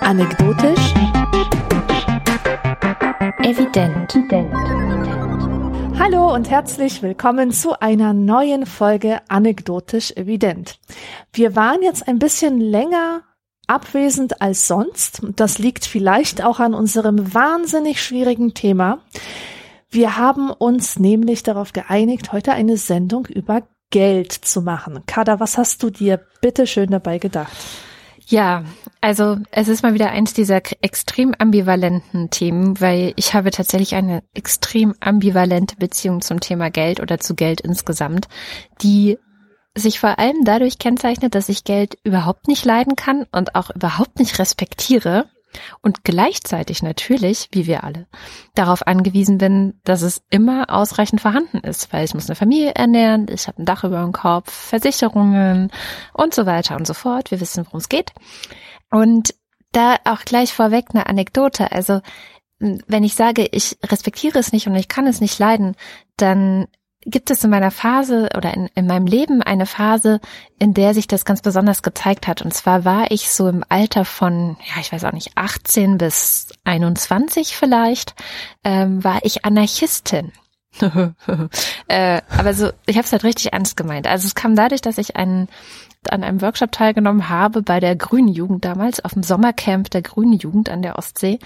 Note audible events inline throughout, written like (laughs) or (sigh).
Anekdotisch. Evident. Hallo und herzlich willkommen zu einer neuen Folge Anekdotisch Evident. Wir waren jetzt ein bisschen länger abwesend als sonst. Das liegt vielleicht auch an unserem wahnsinnig schwierigen Thema. Wir haben uns nämlich darauf geeinigt, heute eine Sendung über Geld zu machen. Kada, was hast du dir bitte schön dabei gedacht? Ja, also es ist mal wieder eins dieser extrem ambivalenten Themen, weil ich habe tatsächlich eine extrem ambivalente Beziehung zum Thema Geld oder zu Geld insgesamt, die sich vor allem dadurch kennzeichnet, dass ich Geld überhaupt nicht leiden kann und auch überhaupt nicht respektiere und gleichzeitig natürlich, wie wir alle, darauf angewiesen bin, dass es immer ausreichend vorhanden ist, weil ich muss eine Familie ernähren, ich habe ein Dach über dem Kopf, Versicherungen und so weiter und so fort. Wir wissen, worum es geht. Und da auch gleich vorweg eine Anekdote. Also wenn ich sage, ich respektiere es nicht und ich kann es nicht leiden, dann gibt es in meiner Phase oder in, in meinem Leben eine Phase, in der sich das ganz besonders gezeigt hat. Und zwar war ich so im Alter von, ja, ich weiß auch nicht, 18 bis 21 vielleicht, ähm, war ich Anarchistin. (laughs) äh, aber so, ich habe es halt richtig ernst gemeint. Also es kam dadurch, dass ich einen an einem Workshop teilgenommen habe bei der Grünen Jugend damals, auf dem Sommercamp der Grünen Jugend an der Ostsee,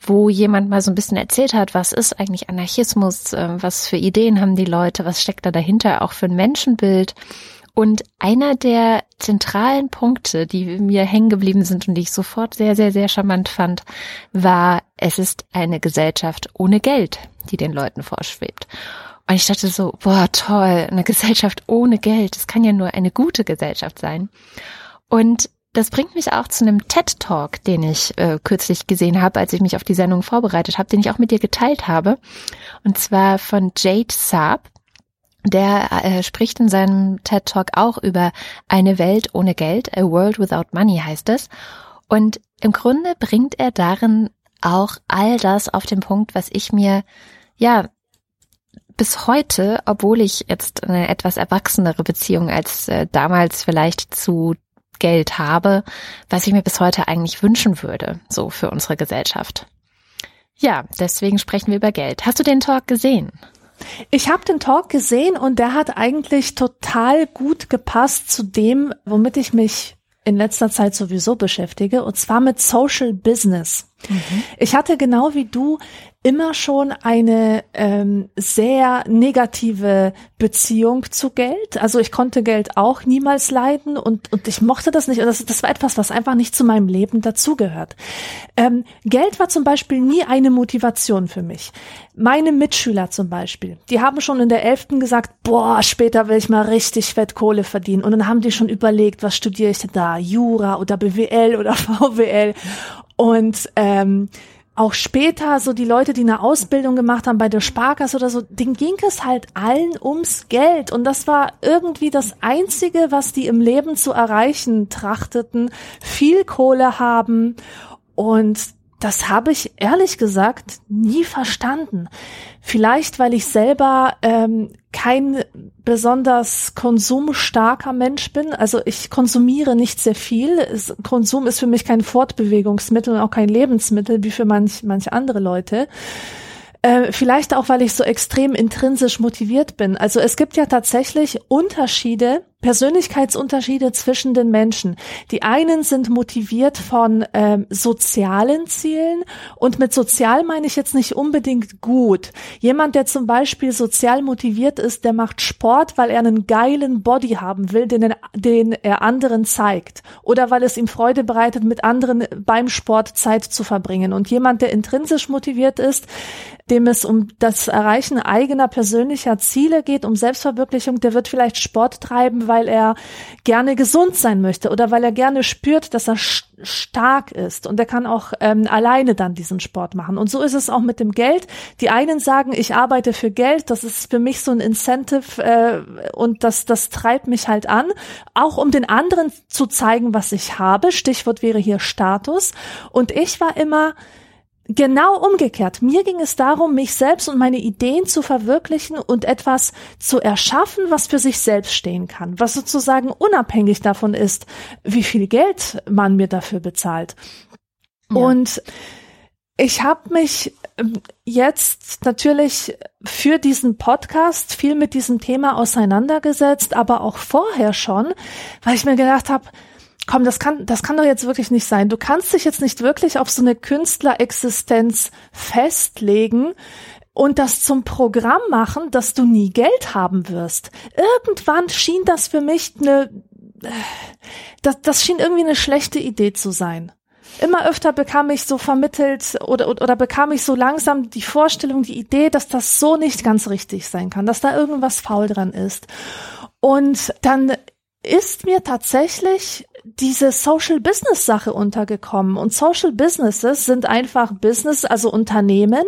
wo jemand mal so ein bisschen erzählt hat, was ist eigentlich Anarchismus, äh, was für Ideen haben die Leute, was steckt da dahinter auch für ein Menschenbild. Und einer der zentralen Punkte, die mir hängen geblieben sind und die ich sofort sehr, sehr, sehr charmant fand, war, es ist eine Gesellschaft ohne Geld, die den Leuten vorschwebt. Und ich dachte so, boah, toll, eine Gesellschaft ohne Geld, das kann ja nur eine gute Gesellschaft sein. Und das bringt mich auch zu einem TED Talk, den ich äh, kürzlich gesehen habe, als ich mich auf die Sendung vorbereitet habe, den ich auch mit dir geteilt habe. Und zwar von Jade Saab. Der äh, spricht in seinem TED Talk auch über eine Welt ohne Geld, a world without money heißt es. Und im Grunde bringt er darin auch all das auf den Punkt, was ich mir ja bis heute, obwohl ich jetzt eine etwas erwachsenere Beziehung als äh, damals vielleicht zu Geld habe, was ich mir bis heute eigentlich wünschen würde, so für unsere Gesellschaft. Ja, deswegen sprechen wir über Geld. Hast du den Talk gesehen? Ich habe den Talk gesehen und der hat eigentlich total gut gepasst zu dem, womit ich mich in letzter Zeit sowieso beschäftige, und zwar mit Social Business. Mhm. Ich hatte genau wie du immer schon eine ähm, sehr negative Beziehung zu Geld. Also ich konnte Geld auch niemals leiden und, und ich mochte das nicht. Und das, das war etwas, was einfach nicht zu meinem Leben dazugehört. Ähm, Geld war zum Beispiel nie eine Motivation für mich. Meine Mitschüler zum Beispiel, die haben schon in der Elften gesagt, boah, später will ich mal richtig fett Kohle verdienen. Und dann haben die schon überlegt, was studiere ich denn da? Jura oder BWL oder (laughs) VWL. Und ähm, auch später so die Leute, die eine Ausbildung gemacht haben bei der Sparkasse oder so, denen ging es halt allen ums Geld. Und das war irgendwie das Einzige, was die im Leben zu erreichen trachteten. Viel Kohle haben und das habe ich ehrlich gesagt nie verstanden. Vielleicht, weil ich selber ähm, kein besonders konsumstarker Mensch bin. Also ich konsumiere nicht sehr viel. Es, Konsum ist für mich kein Fortbewegungsmittel und auch kein Lebensmittel wie für manch, manch andere Leute. Äh, vielleicht auch, weil ich so extrem intrinsisch motiviert bin. Also es gibt ja tatsächlich Unterschiede, Persönlichkeitsunterschiede zwischen den Menschen. Die einen sind motiviert von ähm, sozialen Zielen und mit sozial meine ich jetzt nicht unbedingt gut. Jemand, der zum Beispiel sozial motiviert ist, der macht Sport, weil er einen geilen Body haben will, den, den er anderen zeigt oder weil es ihm Freude bereitet, mit anderen beim Sport Zeit zu verbringen. Und jemand, der intrinsisch motiviert ist, dem es um das Erreichen eigener persönlicher Ziele geht, um Selbstverwirklichung, der wird vielleicht Sport treiben, weil er gerne gesund sein möchte oder weil er gerne spürt, dass er stark ist und er kann auch ähm, alleine dann diesen Sport machen. Und so ist es auch mit dem Geld. Die einen sagen, ich arbeite für Geld, das ist für mich so ein Incentive äh, und das, das treibt mich halt an, auch um den anderen zu zeigen, was ich habe. Stichwort wäre hier Status. Und ich war immer Genau umgekehrt. Mir ging es darum, mich selbst und meine Ideen zu verwirklichen und etwas zu erschaffen, was für sich selbst stehen kann, was sozusagen unabhängig davon ist, wie viel Geld man mir dafür bezahlt. Ja. Und ich habe mich ähm, jetzt natürlich für diesen Podcast viel mit diesem Thema auseinandergesetzt, aber auch vorher schon, weil ich mir gedacht habe, komm, das kann, das kann doch jetzt wirklich nicht sein. Du kannst dich jetzt nicht wirklich auf so eine Künstlerexistenz festlegen und das zum Programm machen, dass du nie Geld haben wirst. Irgendwann schien das für mich eine, das, das schien irgendwie eine schlechte Idee zu sein. Immer öfter bekam ich so vermittelt oder, oder, oder bekam ich so langsam die Vorstellung, die Idee, dass das so nicht ganz richtig sein kann, dass da irgendwas faul dran ist. Und dann ist mir tatsächlich diese Social Business Sache untergekommen. Und Social Businesses sind einfach Business, also Unternehmen,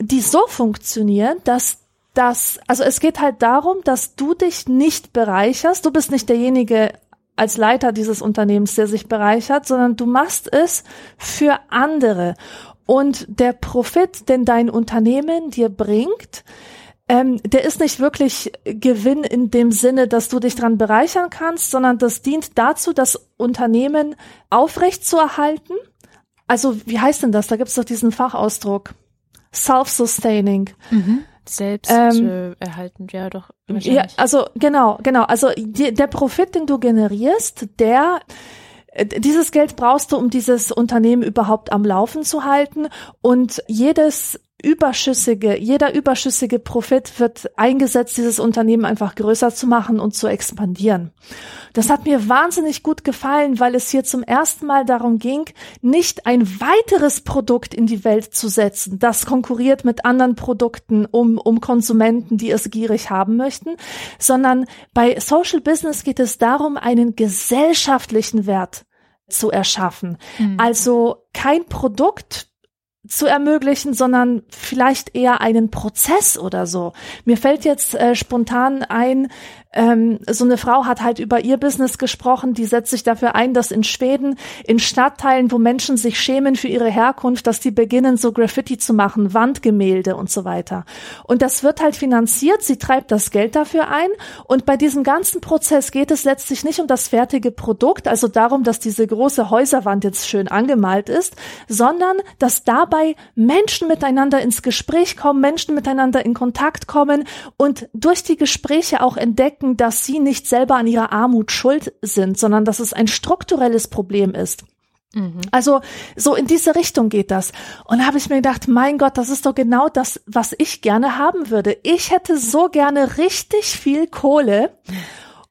die so funktionieren, dass das, also es geht halt darum, dass du dich nicht bereicherst. Du bist nicht derjenige als Leiter dieses Unternehmens, der sich bereichert, sondern du machst es für andere. Und der Profit, den dein Unternehmen dir bringt, ähm, der ist nicht wirklich Gewinn in dem Sinne, dass du dich dran bereichern kannst, sondern das dient dazu, das Unternehmen aufrecht zu erhalten. Also wie heißt denn das? Da gibt es doch diesen Fachausdruck. Self-sustaining. Mhm. Selbst ähm, äh, erhalten, ja doch. Ja, also genau, genau. Also die, der Profit, den du generierst, der äh, dieses Geld brauchst du, um dieses Unternehmen überhaupt am Laufen zu halten. Und jedes überschüssige, jeder überschüssige Profit wird eingesetzt, dieses Unternehmen einfach größer zu machen und zu expandieren. Das hat mir wahnsinnig gut gefallen, weil es hier zum ersten Mal darum ging, nicht ein weiteres Produkt in die Welt zu setzen, das konkurriert mit anderen Produkten um, um Konsumenten, die es gierig haben möchten, sondern bei Social Business geht es darum, einen gesellschaftlichen Wert zu erschaffen. Mhm. Also kein Produkt, zu ermöglichen, sondern vielleicht eher einen Prozess oder so. Mir fällt jetzt äh, spontan ein, ähm, so eine Frau hat halt über ihr Business gesprochen, die setzt sich dafür ein, dass in Schweden, in Stadtteilen, wo Menschen sich schämen für ihre Herkunft, dass die beginnen, so Graffiti zu machen, Wandgemälde und so weiter. Und das wird halt finanziert, sie treibt das Geld dafür ein und bei diesem ganzen Prozess geht es letztlich nicht um das fertige Produkt, also darum, dass diese große Häuserwand jetzt schön angemalt ist, sondern dass dabei Menschen miteinander ins Gespräch kommen, Menschen miteinander in Kontakt kommen und durch die Gespräche auch entdecken, merken, dass sie nicht selber an ihrer Armut schuld sind, sondern dass es ein strukturelles Problem ist. Mhm. Also so in diese Richtung geht das. Und da habe ich mir gedacht, mein Gott, das ist doch genau das, was ich gerne haben würde. Ich hätte so gerne richtig viel Kohle,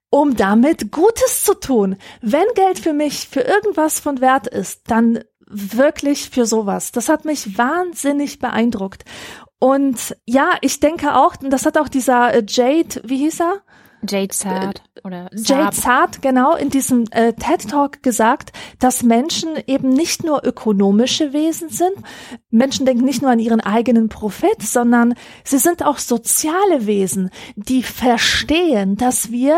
um damit Gutes zu tun. Wenn Geld für mich für irgendwas von Wert ist, dann wirklich für sowas. Das hat mich wahnsinnig beeindruckt. Und ja, ich denke auch, das hat auch dieser äh, Jade, wie hieß er? Jade Zart oder Jade Zart, genau, in diesem äh, TED Talk gesagt, dass Menschen eben nicht nur ökonomische Wesen sind. Menschen denken nicht nur an ihren eigenen Profit, sondern sie sind auch soziale Wesen, die verstehen, dass wir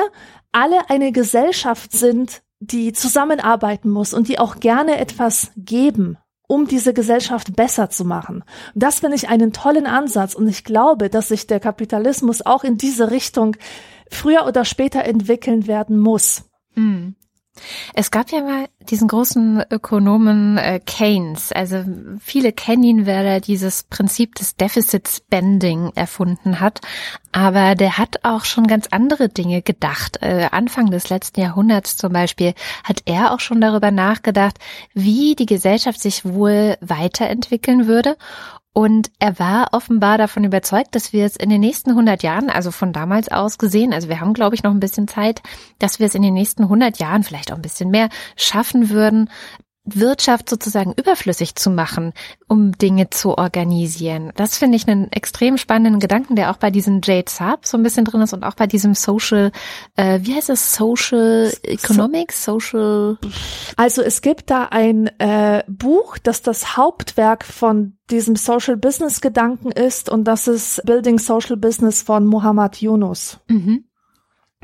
alle eine Gesellschaft sind, die zusammenarbeiten muss und die auch gerne etwas geben um diese Gesellschaft besser zu machen. Das finde ich einen tollen Ansatz und ich glaube, dass sich der Kapitalismus auch in diese Richtung früher oder später entwickeln werden muss. Mhm. Es gab ja mal diesen großen Ökonomen äh, Keynes. Also viele kennen ihn, weil er dieses Prinzip des Deficit Spending erfunden hat. Aber der hat auch schon ganz andere Dinge gedacht. Äh, Anfang des letzten Jahrhunderts zum Beispiel hat er auch schon darüber nachgedacht, wie die Gesellschaft sich wohl weiterentwickeln würde und er war offenbar davon überzeugt, dass wir es in den nächsten 100 Jahren, also von damals aus gesehen, also wir haben, glaube ich, noch ein bisschen Zeit, dass wir es in den nächsten 100 Jahren, vielleicht auch ein bisschen mehr, schaffen würden, Wirtschaft sozusagen überflüssig zu machen, um Dinge zu organisieren. Das finde ich einen extrem spannenden Gedanken, der auch bei diesem Jade Saab so ein bisschen drin ist und auch bei diesem Social, äh, wie heißt es, Social Economics, Social. Also es gibt da ein äh, Buch, das das Hauptwerk von diesem Social Business Gedanken ist und das ist Building Social Business von Muhammad Yunus. Mhm.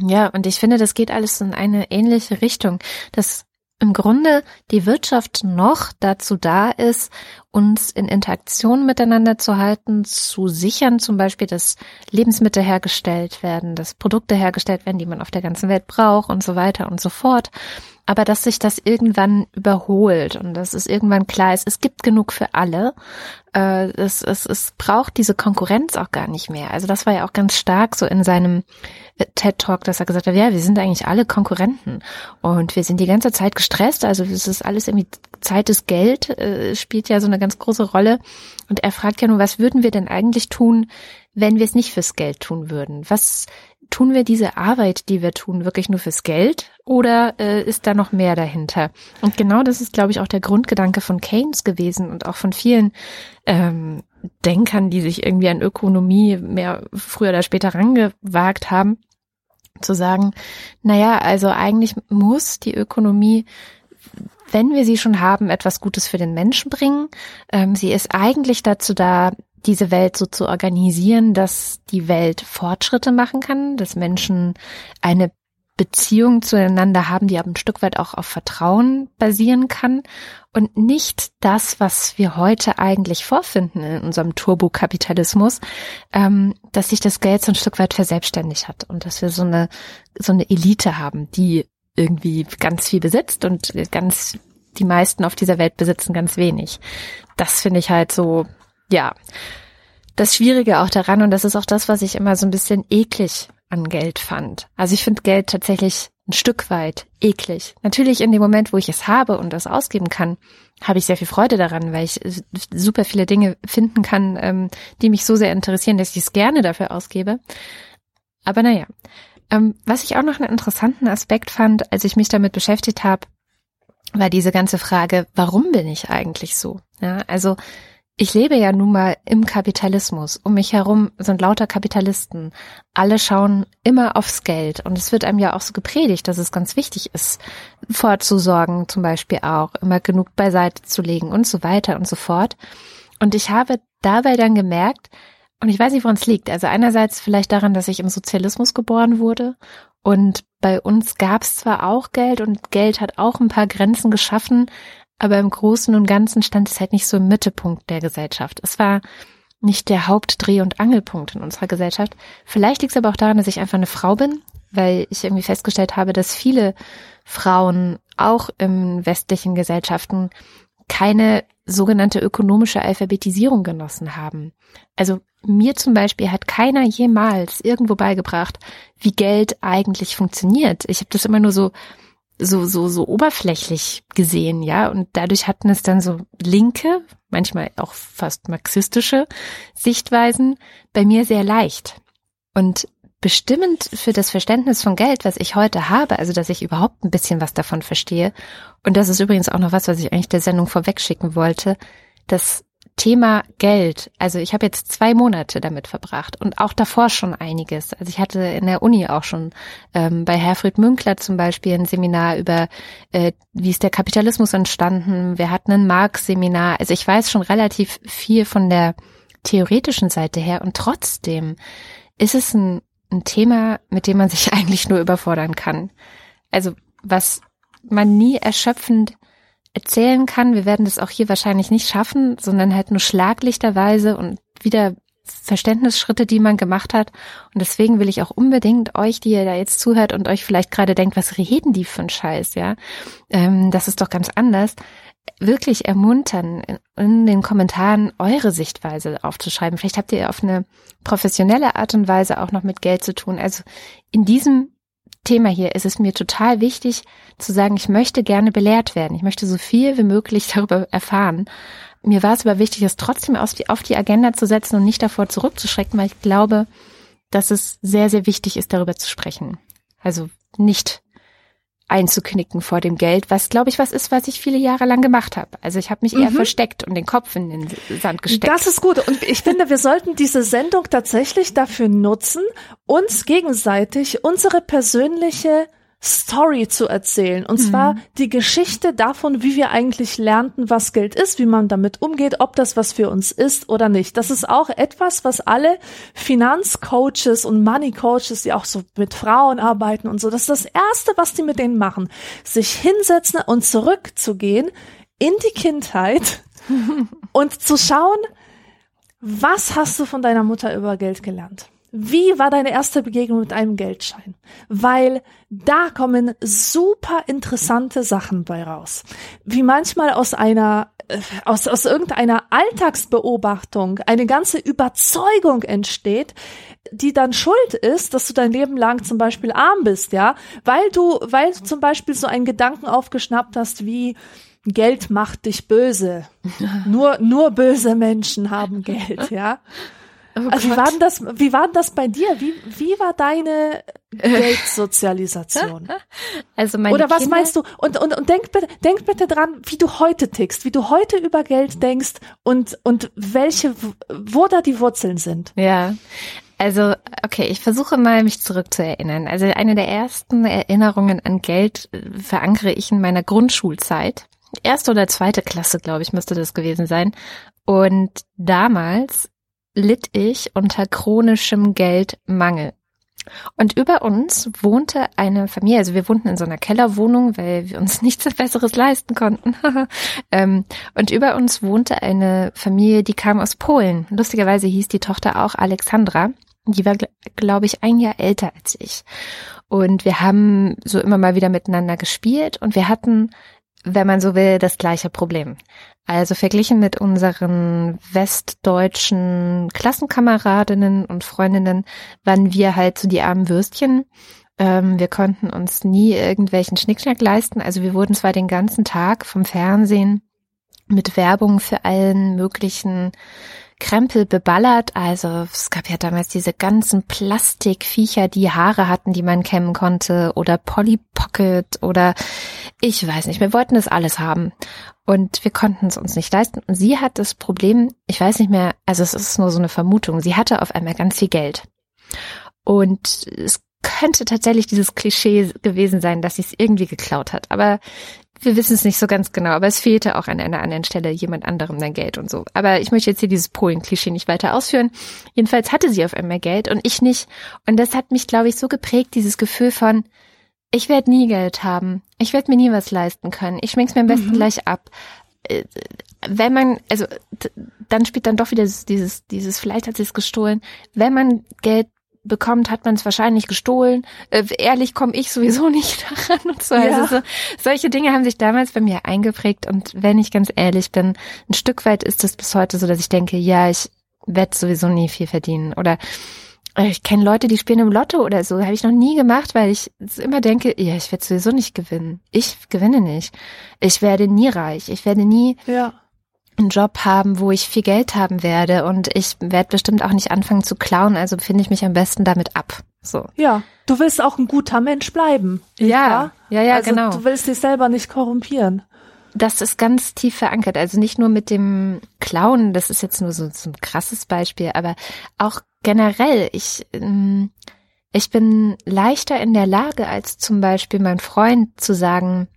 Ja, und ich finde, das geht alles in eine ähnliche Richtung. Das im Grunde die Wirtschaft noch dazu da ist, uns in Interaktion miteinander zu halten, zu sichern zum Beispiel, dass Lebensmittel hergestellt werden, dass Produkte hergestellt werden, die man auf der ganzen Welt braucht und so weiter und so fort aber dass sich das irgendwann überholt und dass es irgendwann klar ist, es gibt genug für alle. Äh, es, es, es braucht diese Konkurrenz auch gar nicht mehr. Also das war ja auch ganz stark so in seinem äh, TED Talk, dass er gesagt hat, ja, wir sind eigentlich alle Konkurrenten und wir sind die ganze Zeit gestresst. Also es ist alles irgendwie Zeit ist Geld, äh, spielt ja so eine ganz große Rolle. Und er fragt ja nur, was würden wir denn eigentlich tun, wenn wir es nicht fürs Geld tun würden? Was tun wir diese Arbeit, die wir tun, wirklich nur fürs Geld oder äh, ist da noch mehr dahinter? Und genau das ist, glaube ich, auch der Grundgedanke von Keynes gewesen und auch von vielen ähm, Denkern, die sich irgendwie an Ökonomie mehr früher oder später rangewagt haben, zu sagen, naja, also eigentlich muss die Ökonomie wenn wir sie schon haben, etwas Gutes für den Menschen bringen. Ähm, sie ist eigentlich dazu da, diese Welt so zu organisieren, dass die Welt Fortschritte machen kann, dass Menschen eine Beziehung zueinander haben, die aber ein Stück weit auch auf Vertrauen basieren kann und nicht das, was wir heute eigentlich vorfinden in unserem Turbokapitalismus, ähm, dass sich das Geld so ein Stück weit verselbstständigt hat und dass wir so eine so eine Elite haben, die irgendwie ganz viel besitzt und ganz die meisten auf dieser Welt besitzen ganz wenig. Das finde ich halt so ja, das Schwierige auch daran, und das ist auch das, was ich immer so ein bisschen eklig an Geld fand. Also ich finde Geld tatsächlich ein Stück weit eklig. Natürlich in dem Moment, wo ich es habe und das ausgeben kann, habe ich sehr viel Freude daran, weil ich super viele Dinge finden kann, ähm, die mich so sehr interessieren, dass ich es gerne dafür ausgebe. Aber naja, ähm, was ich auch noch einen interessanten Aspekt fand, als ich mich damit beschäftigt habe, war diese ganze Frage, warum bin ich eigentlich so? Ja, also ich lebe ja nun mal im Kapitalismus. Um mich herum sind lauter Kapitalisten. Alle schauen immer aufs Geld. Und es wird einem ja auch so gepredigt, dass es ganz wichtig ist, vorzusorgen zum Beispiel auch, immer genug beiseite zu legen und so weiter und so fort. Und ich habe dabei dann gemerkt, und ich weiß nicht, woran es liegt. Also einerseits vielleicht daran, dass ich im Sozialismus geboren wurde und bei uns gab es zwar auch Geld und Geld hat auch ein paar Grenzen geschaffen, aber im Großen und Ganzen stand es halt nicht so im Mittelpunkt der Gesellschaft. Es war nicht der Hauptdreh- und Angelpunkt in unserer Gesellschaft. Vielleicht liegt es aber auch daran, dass ich einfach eine Frau bin, weil ich irgendwie festgestellt habe, dass viele Frauen auch in westlichen Gesellschaften keine sogenannte ökonomische Alphabetisierung genossen haben. Also mir zum Beispiel hat keiner jemals irgendwo beigebracht, wie Geld eigentlich funktioniert. Ich habe das immer nur so so, so, so oberflächlich gesehen, ja. Und dadurch hatten es dann so linke, manchmal auch fast marxistische Sichtweisen bei mir sehr leicht. Und bestimmend für das Verständnis von Geld, was ich heute habe, also dass ich überhaupt ein bisschen was davon verstehe, und das ist übrigens auch noch was, was ich eigentlich der Sendung vorwegschicken wollte, dass Thema Geld. Also ich habe jetzt zwei Monate damit verbracht und auch davor schon einiges. Also ich hatte in der Uni auch schon ähm, bei Herfried Münkler zum Beispiel ein Seminar über, äh, wie ist der Kapitalismus entstanden. Wir hatten ein Marx-Seminar. Also ich weiß schon relativ viel von der theoretischen Seite her und trotzdem ist es ein, ein Thema, mit dem man sich (laughs) eigentlich nur überfordern kann. Also was man nie erschöpfend erzählen kann. Wir werden das auch hier wahrscheinlich nicht schaffen, sondern halt nur schlaglichterweise und wieder Verständnisschritte, die man gemacht hat. Und deswegen will ich auch unbedingt euch, die ihr da jetzt zuhört und euch vielleicht gerade denkt, was reden die für ein Scheiß, ja? Ähm, das ist doch ganz anders. Wirklich ermuntern, in den Kommentaren eure Sichtweise aufzuschreiben. Vielleicht habt ihr auf eine professionelle Art und Weise auch noch mit Geld zu tun. Also in diesem Thema hier ist mir total wichtig zu sagen, ich möchte gerne belehrt werden. Ich möchte so viel wie möglich (laughs) darüber erfahren. Mir war es aber wichtig, es trotzdem auf die, auf die Agenda zu setzen und nicht davor zurückzuschrecken, weil ich glaube, dass es sehr, sehr wichtig ist, darüber zu sprechen. Also nicht einzuknicken vor dem Geld, was glaube ich was ist, was ich viele Jahre lang gemacht habe. Also ich habe mich eher mhm. versteckt und den Kopf in den Sand gesteckt. Das ist gut und ich finde, wir sollten diese Sendung tatsächlich dafür nutzen, uns gegenseitig unsere persönliche Story zu erzählen. Und mhm. zwar die Geschichte davon, wie wir eigentlich lernten, was Geld ist, wie man damit umgeht, ob das was für uns ist oder nicht. Das ist auch etwas, was alle Finanzcoaches und Money Coaches, die auch so mit Frauen arbeiten und so, das ist das erste, was die mit denen machen. Sich hinsetzen und zurückzugehen in die Kindheit (laughs) und zu schauen, was hast du von deiner Mutter über Geld gelernt? Wie war deine erste Begegnung mit einem Geldschein? Weil da kommen super interessante Sachen bei raus. Wie manchmal aus einer äh, aus, aus irgendeiner Alltagsbeobachtung eine ganze Überzeugung entsteht, die dann schuld ist, dass du dein Leben lang zum Beispiel arm bist, ja, weil du, weil du zum Beispiel so einen Gedanken aufgeschnappt hast wie, Geld macht dich böse. (laughs) nur, nur böse Menschen haben Geld, ja. Oh also wie war denn das, wie war denn das bei dir? Wie, wie war deine Geldsozialisation? (laughs) Also meine Oder was Kinder, meinst du? Und, und, und denk bitte, denk bitte dran, wie du heute tickst, wie du heute über Geld denkst und, und welche, wo da die Wurzeln sind. Ja. Also, okay, ich versuche mal, mich zurückzuerinnern. Also eine der ersten Erinnerungen an Geld verankere ich in meiner Grundschulzeit. Erste oder zweite Klasse, glaube ich, müsste das gewesen sein. Und damals litt ich unter chronischem Geldmangel. Und über uns wohnte eine Familie, also wir wohnten in so einer Kellerwohnung, weil wir uns (laughs) nichts Besseres leisten konnten. (laughs) Ähm, und über uns wohnte eine Familie, die kam aus Polen. Lustigerweise hieß die Tochter auch Alexandra. Die war, glaube ich, ein Jahr älter als ich. Und wir haben so immer mal wieder miteinander gespielt und wir hatten wenn man so will, das gleiche Problem. Also verglichen mit unseren westdeutschen Klassenkameradinnen und Freundinnen waren wir halt so die armen Würstchen. Ähm, wir konnten uns nie irgendwelchen Schnickschnack leisten. Also wir wurden zwar den ganzen Tag vom Fernsehen mit Werbung für allen möglichen Krempel beballert. Also es gab ja damals diese ganzen Plastikviecher, die Haare hatten, die man kämmen konnte oder Polly Pocket oder ich weiß nicht. Wir wollten das alles haben und wir konnten es uns nicht leisten. Und sie hat das Problem, ich weiß nicht mehr, also es ist nur so eine Vermutung, sie hatte auf einmal ganz viel Geld. Und es könnte tatsächlich dieses Klischee gewesen sein, dass sie es irgendwie geklaut hat. Aber wir wissen es nicht so ganz genau, aber es fehlte auch an einer anderen Stelle jemand anderem dein Geld und so. Aber ich möchte jetzt hier dieses Polen-Klischee nicht weiter ausführen. Jedenfalls hatte sie auf einmal Geld und ich nicht. Und das hat mich, glaube ich, so geprägt, dieses Gefühl von, ich werde nie Geld haben. Ich werde mir nie was leisten können. Ich schmink's mir am besten mhm. gleich ab. Äh, wenn man, also dann spielt dann doch wieder dieses, dieses, vielleicht hat sie es gestohlen. Wenn man Geld bekommt, hat man es wahrscheinlich gestohlen. Äh, ehrlich komme ich sowieso (laughs) nicht daran und so. Ja. Also so, solche Dinge haben sich damals bei mir eingeprägt und wenn ich ganz ehrlich bin, ein Stück weit ist es bis heute so, dass ich denke, ja, ich werde sowieso nie viel verdienen oder äh, ich kenne Leute, die spielen im Lotto oder so. Habe ich noch nie gemacht, weil ich immer denke, ja, ich werde sowieso nicht gewinnen. Ich gewinne nicht. Ich werde nie reich. Ich werde nie ja einen Job haben, wo ich viel Geld haben werde und ich werde bestimmt auch nicht anfangen zu klauen, also finde ich mich am besten damit ab. So. Ja, du willst auch ein guter Mensch bleiben. Ja, ja, ja, also genau. Du willst dich selber nicht korrumpieren. Das ist ganz tief verankert. Also nicht nur mit dem Klauen, das ist jetzt nur so, so ein krasses Beispiel, aber auch generell. Ich, ähm, ich bin leichter in der Lage, als zum Beispiel mein Freund zu sagen,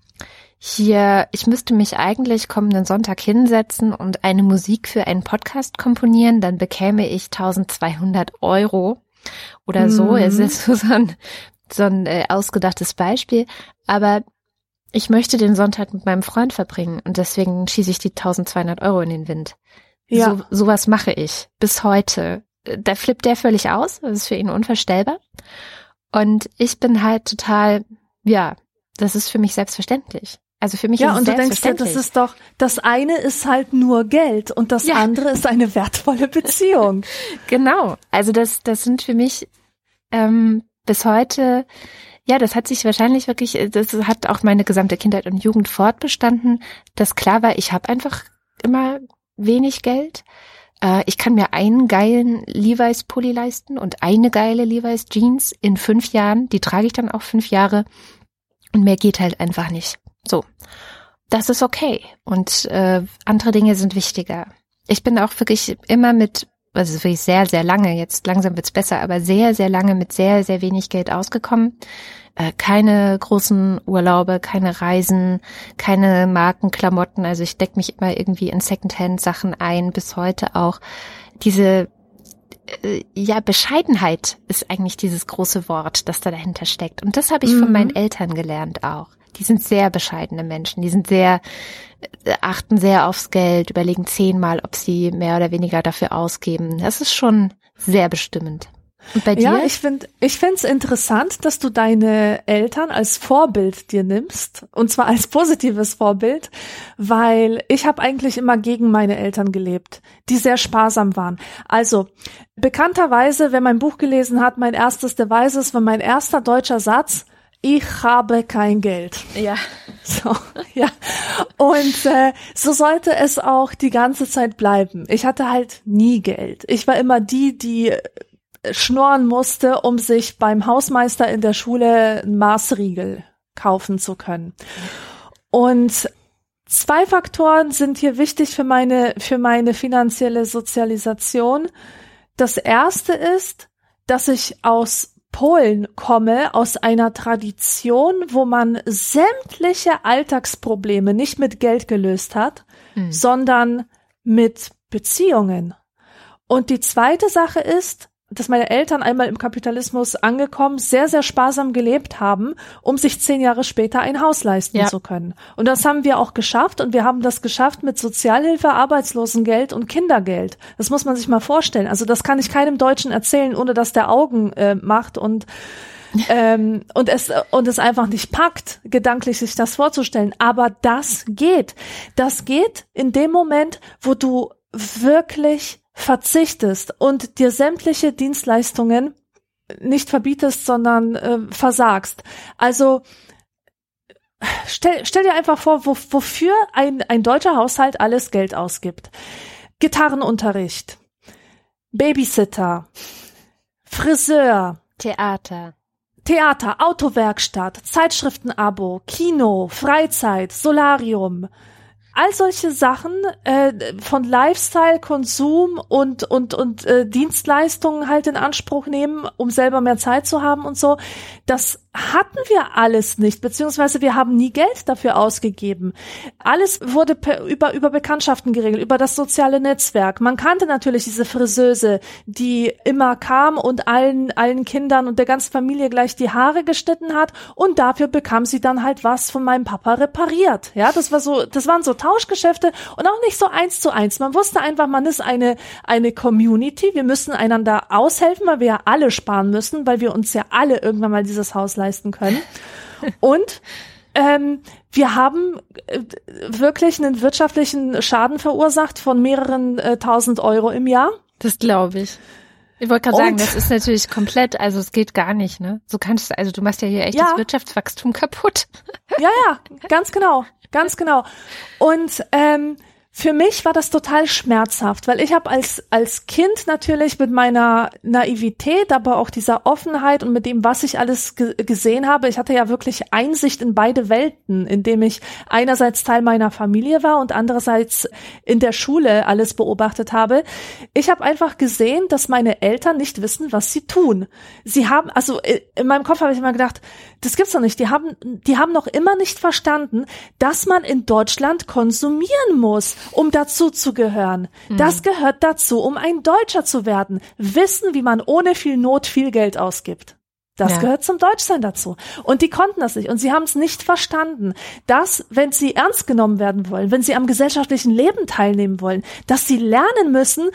hier, ich müsste mich eigentlich kommenden Sonntag hinsetzen und eine Musik für einen Podcast komponieren, dann bekäme ich 1200 Euro oder so. Mhm. Es ist (laughs) so ein, so ein äh, ausgedachtes Beispiel. Aber ich möchte den Sonntag mit meinem Freund verbringen und deswegen schieße ich die 1200 Euro in den Wind. Ja. So, sowas mache ich bis heute. Da flippt der völlig aus. Das ist für ihn unvorstellbar. Und ich bin halt total, ja, das ist für mich selbstverständlich. Also für mich ja, ist es und du denkst dir, das ist doch, das eine ist halt nur Geld und das ja. andere ist eine wertvolle Beziehung. (laughs) genau. Also das, das sind für mich ähm, bis heute, ja, das hat sich wahrscheinlich wirklich, das hat auch meine gesamte Kindheit und Jugend fortbestanden, dass klar war, ich habe einfach immer wenig Geld. Äh, ich kann mir einen geilen Levi's Pulli leisten und eine geile Levi's Jeans in fünf Jahren. Die trage ich dann auch fünf Jahre. Und mehr geht halt einfach nicht. So, das ist okay. Und äh, andere Dinge sind wichtiger. Ich bin auch wirklich immer mit, also wirklich sehr, sehr lange, jetzt langsam wird's besser, aber sehr, sehr lange mit sehr, sehr wenig Geld ausgekommen. Äh, keine großen Urlaube, keine Reisen, keine Markenklamotten. Also ich decke mich immer irgendwie in Secondhand-Sachen ein, bis heute auch. Diese äh, ja, Bescheidenheit ist eigentlich dieses große Wort, das da dahinter steckt. Und das habe ich mhm. von meinen Eltern gelernt auch Die sind sehr bescheidene Menschen. Die sind sehr, äh, achten sehr aufs Geld, überlegen zehnmal, ob sie mehr oder weniger dafür ausgeben. Das ist schon sehr bestimmend. Und bei dir? Ja, ich finde, ich finde es interessant, dass du deine Eltern als Vorbild dir nimmst und zwar als positives Vorbild, weil ich habe eigentlich immer gegen meine Eltern gelebt, die sehr sparsam waren. Also bekannterweise, wer mein Buch gelesen hat, mein erstes Devices war mein erster deutscher Satz ich habe kein Geld. Ja. (laughs) So, ja. Und äh, so sollte es auch die ganze Zeit bleiben. Ich hatte halt nie Geld. Ich war immer die, die äh, schnorren musste, um sich beim Hausmeister in der Schule ein Maßriegel kaufen zu können. Und zwei Faktoren sind hier wichtig für meine, für meine finanzielle Sozialisation. Das erste ist, dass ich aus Polen komme, aus einer Tradition, wo man sämtliche Alltagsprobleme nicht mit Geld gelöst hat, mhm. sondern mit Beziehungen. Und die zweite Sache ist, dass meine Eltern einmal im Kapitalismus angekommen, sehr, sehr sparsam gelebt haben, um sich zehn Jahre später ein Haus leisten ja. zu können. Und das haben wir auch geschafft und wir haben das geschafft mit Sozialhilfe, Arbeitslosengeld und Kindergeld. Das muss man sich mal vorstellen. Also das kann ich keinem Deutschen erzählen, ohne dass der Augen äh, macht und ähm, und es und es einfach nicht packt, gedanklich sich das vorzustellen. Aber das geht. Das geht in dem Moment, wo du wirklich verzichtest und dir sämtliche Dienstleistungen nicht verbietest, sondern äh, versagst. Also stell, stell dir einfach vor, wo, wofür ein, ein deutscher Haushalt alles Geld ausgibt. Gitarrenunterricht, Babysitter, Friseur, Theater. Theater, Autowerkstatt, Zeitschriftenabo, Kino, Freizeit, Solarium, all solche Sachen äh, von Lifestyle, Konsum und und und äh, Dienstleistungen halt in Anspruch nehmen, um selber mehr Zeit zu haben und so. Das hatten wir alles nicht, beziehungsweise wir haben nie Geld dafür ausgegeben. Alles wurde per, über, über Bekanntschaften geregelt, über das soziale Netzwerk. Man kannte natürlich diese Friseuse, die immer kam und allen, allen Kindern und der ganzen Familie gleich die Haare geschnitten hat und dafür bekam sie dann halt was von meinem Papa repariert. Ja, das war so, das waren so Tauschgeschäfte und auch nicht so eins zu eins. Man wusste einfach, man ist eine, eine Community. Wir müssen einander aushelfen, weil wir ja alle sparen müssen, weil wir uns ja alle irgendwann mal dieses Haus leisten können. Und ähm, wir haben äh, wirklich einen wirtschaftlichen Schaden verursacht von mehreren äh, tausend Euro im Jahr. Das glaube ich. Ich wollte gerade sagen, das ist natürlich komplett, also es geht gar nicht, ne? So kannst du, also du machst ja hier echt ja. das Wirtschaftswachstum kaputt. Ja, ja, ganz genau, ganz genau. Und ähm, für mich war das total schmerzhaft, weil ich habe als als Kind natürlich mit meiner Naivität, aber auch dieser Offenheit und mit dem, was ich alles ge gesehen habe, ich hatte ja wirklich Einsicht in beide Welten, indem ich einerseits Teil meiner Familie war und andererseits in der Schule alles beobachtet habe. Ich habe einfach gesehen, dass meine Eltern nicht wissen, was sie tun. Sie haben also in meinem Kopf habe ich immer gedacht, das gibt's doch nicht. Die haben die haben noch immer nicht verstanden, dass man in Deutschland konsumieren muss um dazu zu gehören. Mhm. Das gehört dazu, um ein Deutscher zu werden. Wissen, wie man ohne viel Not viel Geld ausgibt. Das ja. gehört zum Deutschsein dazu. Und die konnten das nicht. Und sie haben es nicht verstanden, dass, wenn sie ernst genommen werden wollen, wenn sie am gesellschaftlichen Leben teilnehmen wollen, dass sie lernen müssen,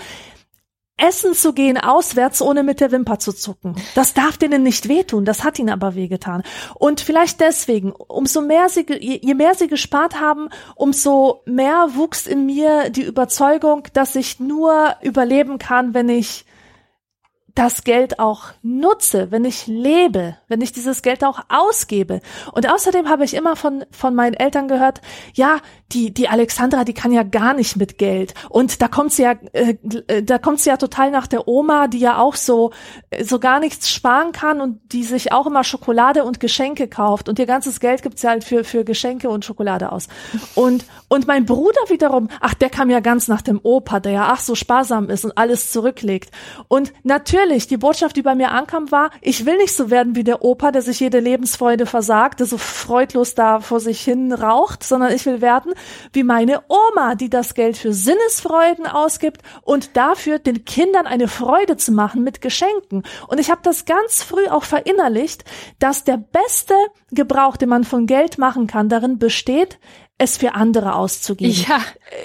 essen zu gehen auswärts, ohne mit der Wimper zu zucken. Das darf denen nicht wehtun, das hat ihnen aber wehgetan. Und vielleicht deswegen, umso mehr sie, je mehr sie gespart haben, umso mehr wuchs in mir die Überzeugung, dass ich nur überleben kann, wenn ich das Geld auch nutze, wenn ich lebe, wenn ich dieses Geld auch ausgebe. Und außerdem habe ich immer von, von meinen Eltern gehört, ja, die, die Alexandra, die kann ja gar nicht mit Geld. Und da kommt sie ja, äh, da kommt sie ja total nach der Oma, die ja auch so, so gar nichts sparen kann und die sich auch immer Schokolade und Geschenke kauft. Und ihr ganzes Geld gibt sie halt für, für Geschenke und Schokolade aus. Und, und mein Bruder wiederum, ach, der kam ja ganz nach dem Opa, der ja ach so sparsam ist und alles zurücklegt. Und natürlich die Botschaft, die bei mir ankam, war, ich will nicht so werden wie der Opa, der sich jede Lebensfreude versagt, der so freudlos da vor sich hin raucht, sondern ich will werden wie meine Oma, die das Geld für Sinnesfreuden ausgibt und dafür den Kindern eine Freude zu machen mit Geschenken. Und ich habe das ganz früh auch verinnerlicht, dass der beste Gebrauch, den man von Geld machen kann, darin besteht, es für andere auszugeben. Ja.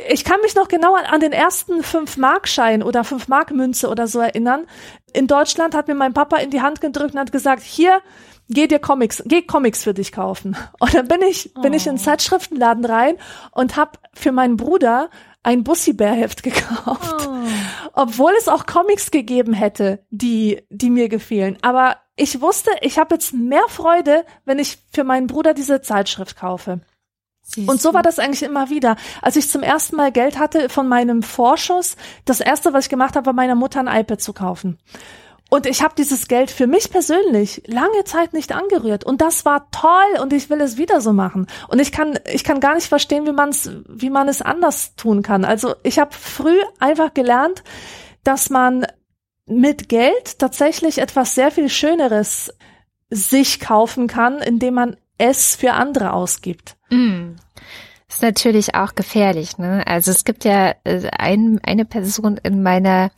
Ich kann mich noch genau an, an den ersten fünf Markschein oder fünf Mark Münze oder so erinnern. In Deutschland hat mir mein Papa in die Hand gedrückt und hat gesagt, hier, geh dir Comics, geh Comics für dich kaufen. (laughs) Und dann bin ich, bin ich in den oh. Zeitschriftenladen rein und habe für meinen Bruder ein Bussi-Bär-Heft (laughs) gekauft. Oh. Obwohl es auch Comics gegeben hätte, die, die mir gefielen. Aber ich wusste, ich habe jetzt mehr Freude, wenn ich für meinen Bruder diese Zeitschrift kaufe. Siehst und so war das eigentlich immer wieder. Als ich zum ersten Mal Geld hatte von meinem Vorschuss, das erste, was ich gemacht habe, war meiner Mutter ein iPad zu kaufen. Und ich habe dieses Geld für mich persönlich lange Zeit nicht angerührt. Und das war toll und ich will es wieder so machen. Und ich kann, ich kann gar nicht verstehen, wie, man's, wie man es anders tun kann. Also ich habe früh einfach gelernt, dass man mit Geld tatsächlich etwas sehr viel Schöneres sich kaufen kann, indem man es für andere ausgibt. Mm. Ist natürlich auch gefährlich, ne? Also es gibt ja äh, ein, eine Person in meiner,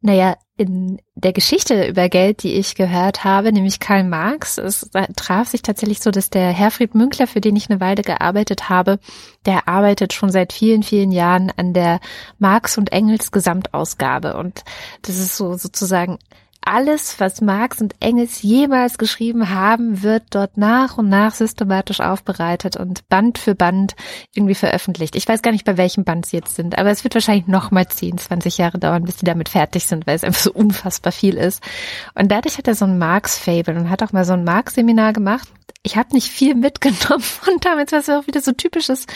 naja, in der Geschichte über Geld, die ich gehört habe, nämlich Karl Marx, es traf sich tatsächlich so, dass der Herfried Münkler, für den ich eine Weile gearbeitet habe, der arbeitet schon seit vielen, vielen Jahren an der Marx und Engels Gesamtausgabe. Und das ist so sozusagen alles, was Marx und Engels jemals geschrieben haben, wird dort nach und nach systematisch aufbereitet und Band für Band irgendwie veröffentlicht. Ich weiß gar nicht, bei welchem Band sie jetzt sind, aber es wird wahrscheinlich noch mal 10, 20 Jahre dauern, bis sie damit fertig sind, weil es einfach so unfassbar viel ist. Und dadurch hat er so ein Marx-Fable und hat auch mal so ein Marx-Seminar gemacht ich habe nicht viel mitgenommen (laughs) und damit, was auch wieder so typisches.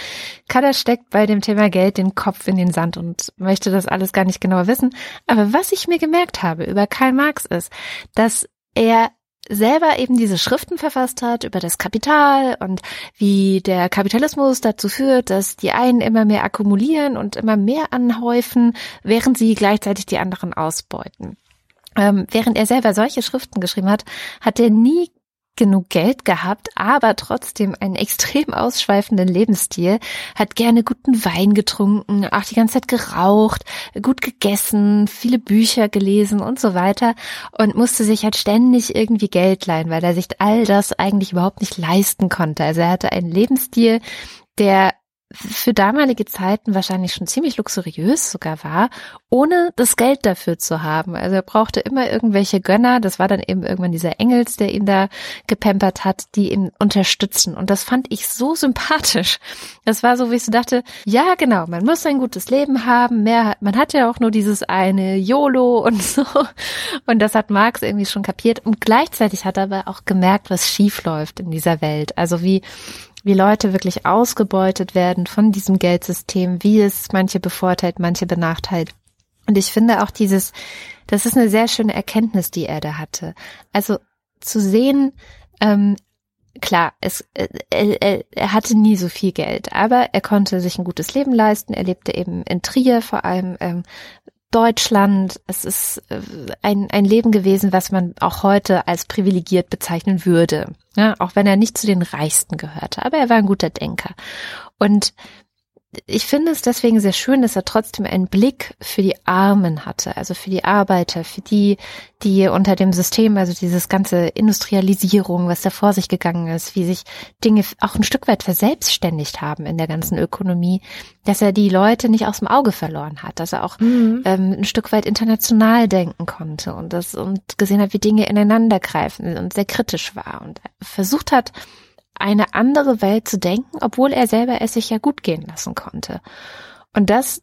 Kader steckt bei dem Thema Geld den Kopf in den Sand und möchte das alles gar nicht genauer wissen. Aber was ich mir gemerkt habe über Karl Marx ist, dass er selber eben diese Schriften verfasst hat über das Kapital und wie der Kapitalismus dazu führt, dass die einen immer mehr akkumulieren und immer mehr anhäufen, während sie gleichzeitig die anderen ausbeuten. Ähm, während er selber solche Schriften geschrieben hat, hat er nie genug Geld gehabt, aber trotzdem einen extrem ausschweifenden Lebensstil, hat gerne guten Wein getrunken, auch die ganze Zeit geraucht, gut gegessen, viele Bücher gelesen und so weiter und musste sich halt ständig irgendwie Geld leihen, weil er sich all das eigentlich überhaupt nicht leisten konnte. Also er hatte einen Lebensstil, der für damalige Zeiten wahrscheinlich schon ziemlich luxuriös sogar war, ohne das Geld dafür zu haben. Also er brauchte immer irgendwelche Gönner. Das war dann eben irgendwann dieser Engels, der ihn da gepempert hat, die ihn unterstützen. Und das fand ich so sympathisch. Das war so, wie ich so dachte, ja, genau, man muss ein gutes Leben haben. Mehr, man hat ja auch nur dieses eine YOLO und (laughs) so. Und das hat Marx irgendwie schon kapiert. Und gleichzeitig hat er aber auch gemerkt, was schief läuft in dieser Welt. Also wie wie Leute wirklich ausgebeutet werden von diesem Geldsystem, wie es manche bevorteilt, manche benachteiligt. Und ich finde auch dieses, das ist eine sehr schöne Erkenntnis, die er da hatte. Also zu sehen, ähm, klar, es, äh, er, er hatte nie so viel Geld, aber er konnte sich ein gutes Leben leisten. Er lebte eben in Trier, vor allem ähm, Deutschland. Es ist äh, ein, ein Leben gewesen, was man auch heute als privilegiert bezeichnen würde. Ja, auch wenn er nicht zu den Reichsten gehörte. Aber er war ein guter Denker. Und ich finde es deswegen sehr schön, dass er trotzdem einen Blick für die Armen hatte, also für die Arbeiter, für die, die unter dem System, also dieses ganze Industrialisierung, was da vor sich gegangen ist, wie sich Dinge auch ein Stück weit verselbstständigt haben in der ganzen Ökonomie, dass er die Leute nicht aus dem Auge verloren hat, dass er auch mhm. ähm, ein Stück weit international denken konnte und das und gesehen hat, wie Dinge ineinander greifen und sehr kritisch war und versucht hat, eine andere Welt zu denken, obwohl er selber es sich ja gut gehen lassen konnte. Und das,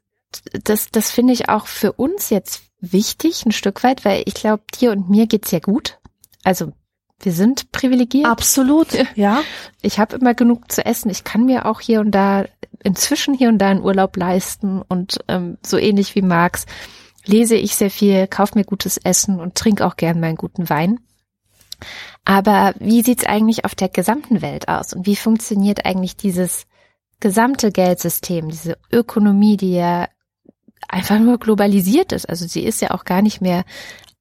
das, das finde ich auch für uns jetzt wichtig, ein Stück weit, weil ich glaube, dir und mir geht's ja gut. Also wir sind privilegiert. Absolut, (laughs) ja. Ich habe immer genug zu essen. Ich kann mir auch hier und da inzwischen hier und da einen Urlaub leisten und ähm, so ähnlich wie Marx lese ich sehr viel, kaufe mir gutes Essen und trinke auch gern meinen guten Wein. Aber wie sieht's eigentlich auf der gesamten Welt aus und wie funktioniert eigentlich dieses gesamte Geldsystem, diese Ökonomie, die ja einfach nur globalisiert ist. Also sie ist ja auch gar nicht mehr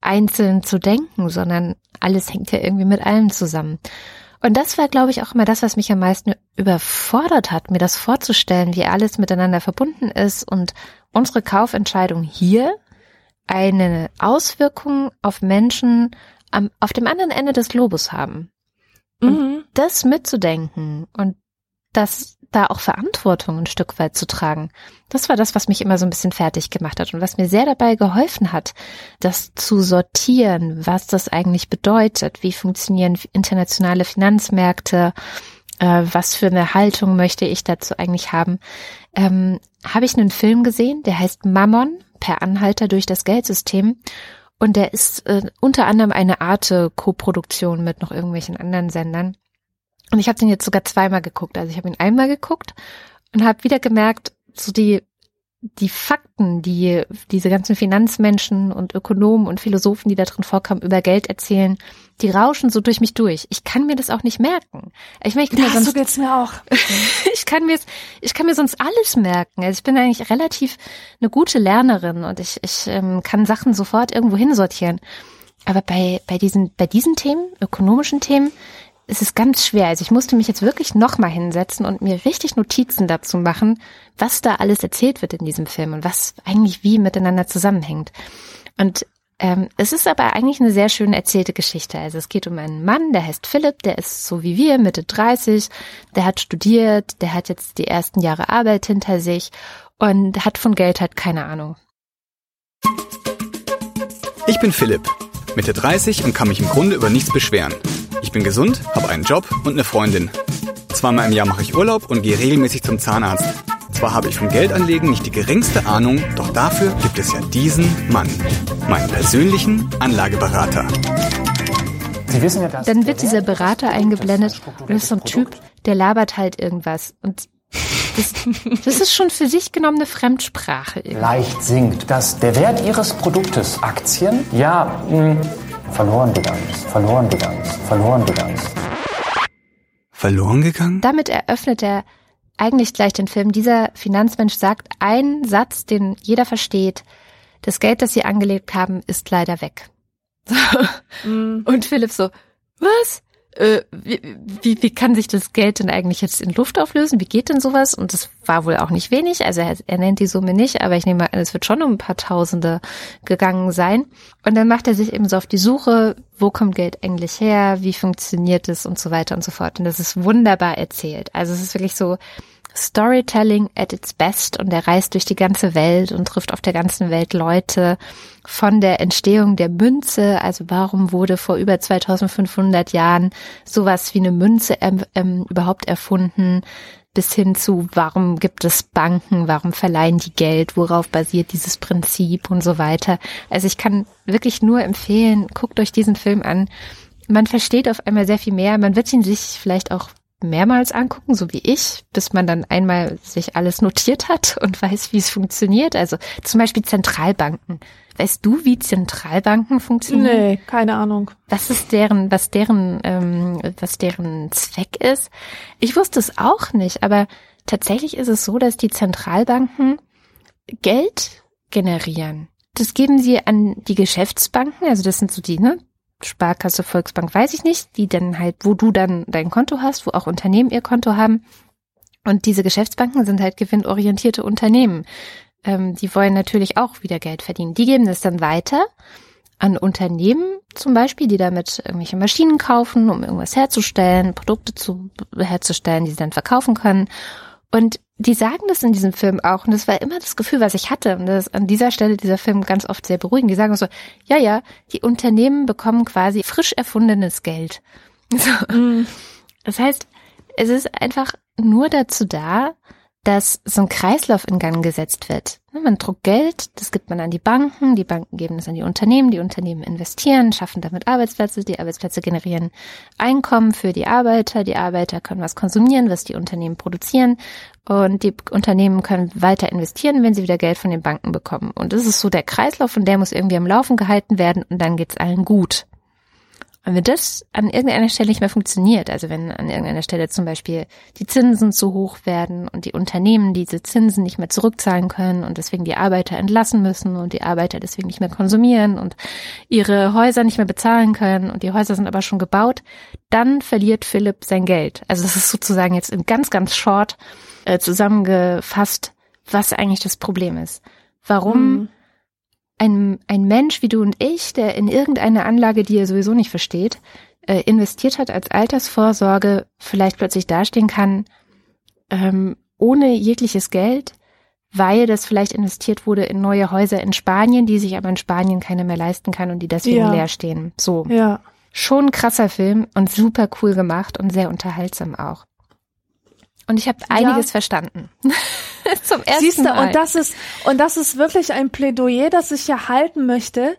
einzeln zu denken, sondern alles hängt ja irgendwie mit allem zusammen. Und das war, glaube ich, auch immer das, was mich am meisten überfordert hat, mir das vorzustellen, wie alles miteinander verbunden ist und unsere Kaufentscheidung hier eine Auswirkung auf Menschen am, auf dem anderen Ende des Globus haben. Und mhm. das mitzudenken und das da auch Verantwortung ein Stück weit zu tragen. Das war das, was mich immer so ein bisschen fertig gemacht hat und was mir sehr dabei geholfen hat, das zu sortieren, was das eigentlich bedeutet, wie funktionieren internationale Finanzmärkte, äh, was für eine Haltung möchte ich dazu eigentlich haben. Ähm, Habe ich einen Film gesehen, der heißt Mammon, per Anhalter durch das Geldsystem. Und der ist äh, unter anderem eine Art Co-Produktion mit noch irgendwelchen anderen Sendern. Und ich habe den jetzt sogar zweimal geguckt. Also ich habe ihn einmal geguckt und habe wieder gemerkt, so die die Fakten, die diese ganzen Finanzmenschen und Ökonomen und Philosophen, die da drin vorkommen, über Geld erzählen, die rauschen so durch mich durch. Ich kann mir das auch nicht merken. Ich meine, ich kann ja, mir sonst, so geht's mir auch. (laughs) ich kann mir, ich kann mir sonst alles merken. Also ich bin eigentlich relativ eine gute Lernerin und ich, ich ähm, kann Sachen sofort irgendwo hinsortieren. Aber bei, bei diesen, bei diesen Themen, ökonomischen Themen, es ist ganz schwer. Also ich musste mich jetzt wirklich nochmal hinsetzen und mir richtig Notizen dazu machen, was da alles erzählt wird in diesem Film und was eigentlich wie miteinander zusammenhängt. Und ähm, es ist aber eigentlich eine sehr schön erzählte Geschichte. Also es geht um einen Mann, der heißt Philipp, der ist so wie wir, Mitte 30, der hat studiert, der hat jetzt die ersten Jahre Arbeit hinter sich und hat von Geld halt keine Ahnung. Ich bin Philipp, Mitte 30 und kann mich im Grunde über nichts beschweren. Ich bin gesund, habe einen Job und eine Freundin. Zweimal im Jahr mache ich Urlaub und gehe regelmäßig zum Zahnarzt. Zwar habe ich vom Geldanlegen nicht die geringste Ahnung, doch dafür gibt es ja diesen Mann, meinen persönlichen Anlageberater. Sie wissen ja, dass Dann wird dieser Berater eingeblendet und ist so ein Typ, der labert halt irgendwas. Und das, das ist schon für sich genommen eine Fremdsprache. Irgendwie. Leicht sinkt, dass der Wert Ihres Produktes, Aktien, ja, mh, hm, verloren gegangen ist, verloren gegangen ist, verloren gegangen ist. Verloren gegangen? Damit eröffnet er eigentlich gleich den Film. Dieser Finanzmensch sagt einen Satz, den jeder versteht. Das Geld, das sie angelegt haben, ist leider weg. (laughs) Mm. Und Philipp so, was? Äh, wie, wie, kann sich das Geld denn eigentlich jetzt in Luft auflösen? Wie geht denn sowas? Und das war wohl auch nicht wenig. Also er, er nennt die Summe nicht, aber ich nehme an, es wird schon um ein paar Tausende gegangen sein. Und dann macht er sich eben so auf die Suche, wo kommt Geld eigentlich her? Wie funktioniert es? Und so weiter und so fort. Und das ist wunderbar erzählt. Also es ist wirklich so, Storytelling at its best und er reist durch die ganze Welt und trifft auf der ganzen Welt Leute von der Entstehung der Münze, also warum wurde vor über 2500 Jahren sowas wie eine Münze ähm, überhaupt erfunden, bis hin zu, warum gibt es Banken, warum verleihen die Geld, worauf basiert dieses Prinzip und so weiter. Also ich kann wirklich nur empfehlen, guckt euch diesen Film an. Man versteht auf einmal sehr viel mehr. Man wird ihn sich vielleicht auch mehrmals angucken, so wie ich, bis man dann einmal sich alles notiert hat (laughs) und weiß, wie es funktioniert. Also zum Beispiel Zentralbanken. Weißt du, wie Zentralbanken funktionieren? Nee, keine Ahnung. Was ist deren, was deren, ähm, was deren Zweck ist? Ich wusste es auch nicht, aber tatsächlich ist es so, dass die Zentralbanken Geld generieren. Das geben sie an die Geschäftsbanken, also das sind so die, ne, Sparkasse, Volksbank, weiß ich nicht, die dann halt, wo du dann dein Konto hast, wo auch Unternehmen ihr Konto haben. Und diese Geschäftsbanken sind halt gewinnorientierte Unternehmen. Ähm, die wollen natürlich auch wieder Geld verdienen. Die geben das dann weiter an Unternehmen zum Beispiel, die damit irgendwelche Maschinen kaufen, um irgendwas herzustellen, Produkte zu, herzustellen, die sie dann verkaufen können. Und die sagen das in diesem Film auch, und das war immer das Gefühl, was ich hatte, und das ist an dieser Stelle dieser Film ganz oft sehr beruhigend. Die sagen so, ja, ja, die Unternehmen bekommen quasi frisch erfundenes Geld. (laughs) So. Mm. Das heißt, es ist einfach nur dazu da, dass so ein Kreislauf in Gang gesetzt wird. Ne, man druckt Geld, das gibt man an die Banken, die Banken geben es an die Unternehmen, die Unternehmen investieren, schaffen damit Arbeitsplätze, die Arbeitsplätze generieren Einkommen für die Arbeiter, die Arbeiter können was konsumieren, was die Unternehmen produzieren und die Unternehmen können weiter investieren, wenn sie wieder Geld von den Banken bekommen. Und das ist so der Kreislauf und der muss irgendwie am Laufen gehalten werden und dann geht's allen gut. Und wenn das an irgendeiner Stelle nicht mehr funktioniert, also wenn an irgendeiner Stelle zum Beispiel die Zinsen zu hoch werden und die Unternehmen diese Zinsen nicht mehr zurückzahlen können und deswegen die Arbeiter entlassen müssen und die Arbeiter deswegen nicht mehr konsumieren und ihre Häuser nicht mehr bezahlen können und die Häuser sind aber schon gebaut, dann verliert Philipp sein Geld. Also das ist sozusagen jetzt in ganz, ganz short äh, zusammengefasst, was eigentlich das Problem ist. Warum mhm ein, ein Mensch wie du und ich, der in irgendeine Anlage, die er sowieso nicht versteht, äh, investiert hat als Altersvorsorge, vielleicht plötzlich dastehen kann, ähm, ohne jegliches Geld, weil das vielleicht investiert wurde in neue Häuser in Spanien, die sich aber in Spanien keine mehr leisten kann und die deswegen ja. leer stehen. So. Ja. Schon ein krasser Film und super cool gemacht und sehr unterhaltsam auch. Und ich habe einiges ja. verstanden. (laughs) Zum ersten Siehste, Mal. und das ist und das ist wirklich ein Plädoyer, das ich hier halten möchte.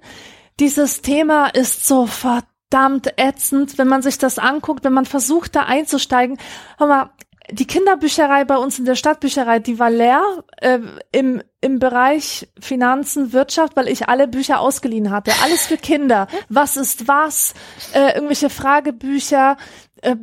Dieses Thema ist so verdammt ätzend, wenn man sich das anguckt, wenn man versucht da einzusteigen. Hör mal, die Kinderbücherei bei uns in der Stadtbücherei, die war leer äh, im, im Bereich Finanzen, Wirtschaft, weil ich alle Bücher ausgeliehen hatte. Alles für Kinder. (laughs) Was ist was? Äh, irgendwelche Fragebücher. Äh,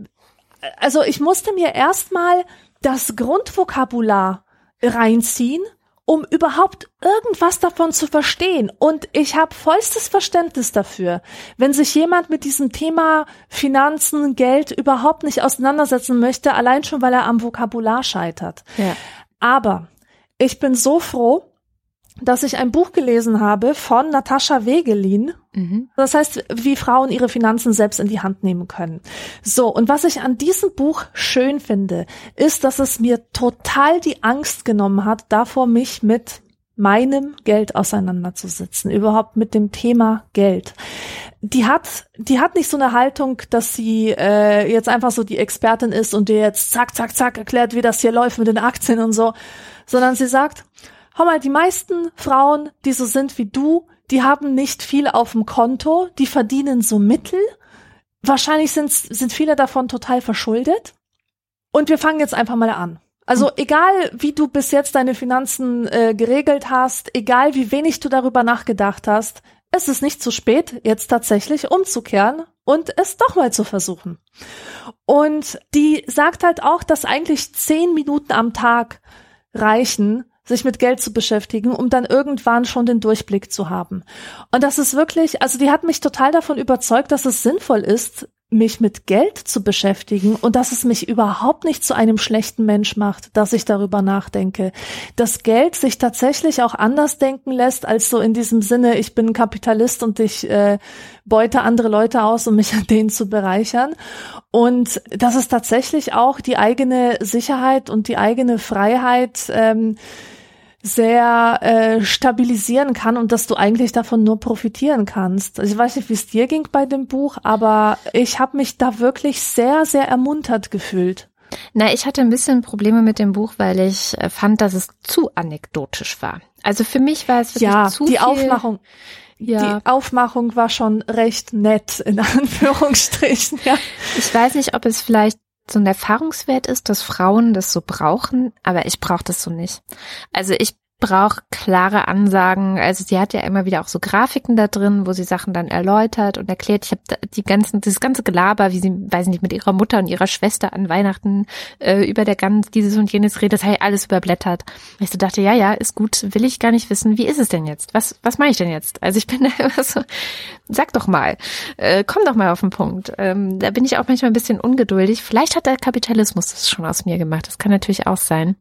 also ich musste mir erstmal das Grundvokabular reinziehen, um überhaupt irgendwas davon zu verstehen. Und ich habe vollstes Verständnis dafür, wenn sich jemand mit diesem Thema Finanzen, Geld überhaupt nicht auseinandersetzen möchte, allein schon, weil er am Vokabular scheitert. Ja. Aber ich bin so froh, dass ich ein Buch gelesen habe von Natascha Wegelin. Mhm. Das heißt, wie Frauen ihre Finanzen selbst in die Hand nehmen können. So, und was ich an diesem Buch schön finde, ist, dass es mir total die Angst genommen hat, davor mich mit meinem Geld auseinanderzusetzen, überhaupt mit dem Thema Geld. Die hat, die hat nicht so eine Haltung, dass sie äh, jetzt einfach so die Expertin ist und dir jetzt zack, zack, zack erklärt, wie das hier läuft mit den Aktien und so, sondern sie sagt, Hör mal, die meisten Frauen, die so sind wie du, die haben nicht viel auf dem Konto, die verdienen so Mittel. Wahrscheinlich sind, sind viele davon total verschuldet. Und wir fangen jetzt einfach mal an. Also egal, wie du bis jetzt deine Finanzen äh, geregelt hast, egal wie wenig du darüber nachgedacht hast, es ist nicht zu spät, jetzt tatsächlich umzukehren und es doch mal zu versuchen. Und die sagt halt auch, dass eigentlich zehn Minuten am Tag reichen, sich mit Geld zu beschäftigen, um dann irgendwann schon den Durchblick zu haben. Und das ist wirklich, also die hat mich total davon überzeugt, dass es sinnvoll ist, mich mit Geld zu beschäftigen und dass es mich überhaupt nicht zu einem schlechten Mensch macht, dass ich darüber nachdenke. Dass Geld sich tatsächlich auch anders denken lässt, als so in diesem Sinne, ich bin Kapitalist und ich äh, beute andere Leute aus, um mich (laughs) an denen zu bereichern. Und dass es tatsächlich auch die eigene Sicherheit und die eigene Freiheit ähm, sehr äh, stabilisieren kann und dass du eigentlich davon nur profitieren kannst. Also ich weiß nicht, wie es dir ging bei dem Buch, aber ich habe mich da wirklich sehr, sehr ermuntert gefühlt. Na, ich hatte ein bisschen Probleme mit dem Buch, weil ich äh, fand, dass es zu anekdotisch war. Also für mich war es wirklich ja, zu die viel. Aufmachung. Ja. Die Aufmachung war schon recht nett, in (laughs) Anführungsstrichen, ja. Ich weiß nicht, ob es vielleicht so ein Erfahrungswert ist, dass Frauen das so brauchen, aber ich brauche das so nicht. Also ich brauche klare Ansagen. Also sie hat ja immer wieder auch so Grafiken da drin, wo sie Sachen dann erläutert und erklärt. Ich habe die ganzen, das ganze Gelaber, wie sie, weiß nicht, mit ihrer Mutter und ihrer Schwester an Weihnachten äh, über der ganz dieses und jenes redet, das habe ich alles überblättert. Ich so dachte, ja, ja, ist gut, will ich gar nicht wissen. Wie ist es denn jetzt? Was, was mache ich denn jetzt? Also ich bin da (laughs) immer so, sag doch mal, äh, komm doch mal auf den Punkt. Ähm, da bin ich auch manchmal ein bisschen ungeduldig. Vielleicht hat der Kapitalismus das schon aus mir gemacht. Das kann natürlich auch sein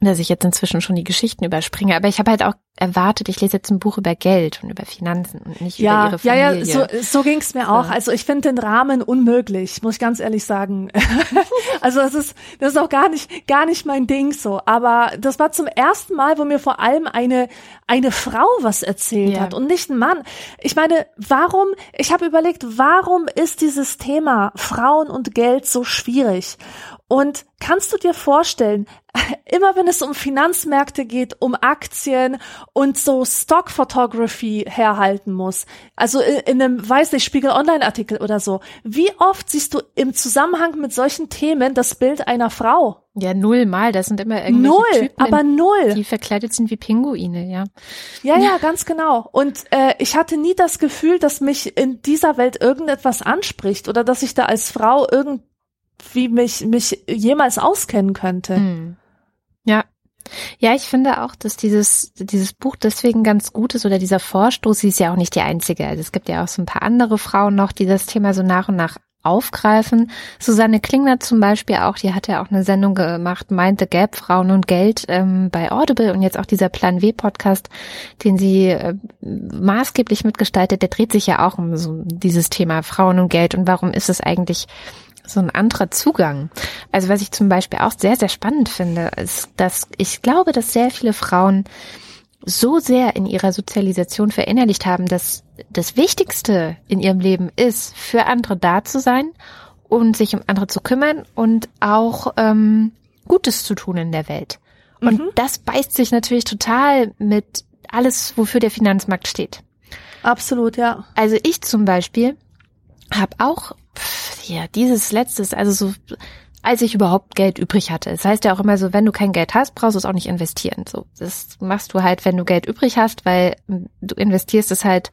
dass ich jetzt inzwischen schon die Geschichten überspringe. Aber ich habe halt auch erwartet, ich lese jetzt ein Buch über Geld und über Finanzen und nicht ja, über ihre Familie. Ja, ja, so, so ging es mir auch. Also ich finde den Rahmen unmöglich, muss ich ganz ehrlich sagen. (laughs) also das ist, das ist auch gar nicht, gar nicht mein Ding so. Aber das war zum ersten Mal, wo mir vor allem eine, eine Frau was erzählt ja. hat und nicht ein Mann. Ich meine, warum, ich habe überlegt, warum ist dieses Thema Frauen und Geld so schwierig? Und kannst du dir vorstellen, (laughs) immer wenn es um Finanzmärkte geht, um Aktien und so Stock Photography herhalten muss, also in einem, weiß nicht, Spiegel Online Artikel oder so, wie oft siehst du im Zusammenhang mit solchen Themen das Bild einer Frau? Ja, null mal. Das sind immer irgendwelche Null, Typen, aber null. die verkleidet sind wie Pinguine, ja. Ja, ja, ganz genau. Und äh, ich hatte nie das Gefühl, dass mich in dieser Welt irgendetwas anspricht oder dass ich da als Frau irgendwie mich, mich jemals auskennen könnte. Hm. Ja. Ja, ich finde auch, dass dieses, dieses Buch deswegen ganz gut ist oder dieser Vorstoß, sie ist ja auch nicht die einzige. Also es gibt ja auch so ein paar andere Frauen noch, die das Thema so nach und nach aufgreifen. Susanne Klingner zum Beispiel auch, die hat ja auch eine Sendung gemacht, Mind the Gap, Frauen und Geld ähm, bei Audible und jetzt auch dieser Plan W Podcast, den sie äh, maßgeblich mitgestaltet, der dreht sich ja auch um so dieses Thema Frauen und Geld und warum ist es eigentlich so ein anderer Zugang. Also was ich zum Beispiel auch sehr, sehr spannend finde, ist, dass ich glaube, dass sehr viele Frauen so sehr in ihrer Sozialisation verinnerlicht haben, dass das Wichtigste in ihrem Leben ist, für andere da zu sein und sich um andere zu kümmern und auch ähm, Gutes zu tun in der Welt. Und mhm. das beißt sich natürlich total mit alles, wofür der Finanzmarkt steht. Absolut, ja. Also ich zum Beispiel habe auch ja dieses letztes, also so als ich überhaupt Geld übrig hatte. Das heißt ja auch immer so, wenn du kein Geld hast, brauchst du es auch nicht investieren. So, das machst du halt, wenn du Geld übrig hast, weil du investierst es halt,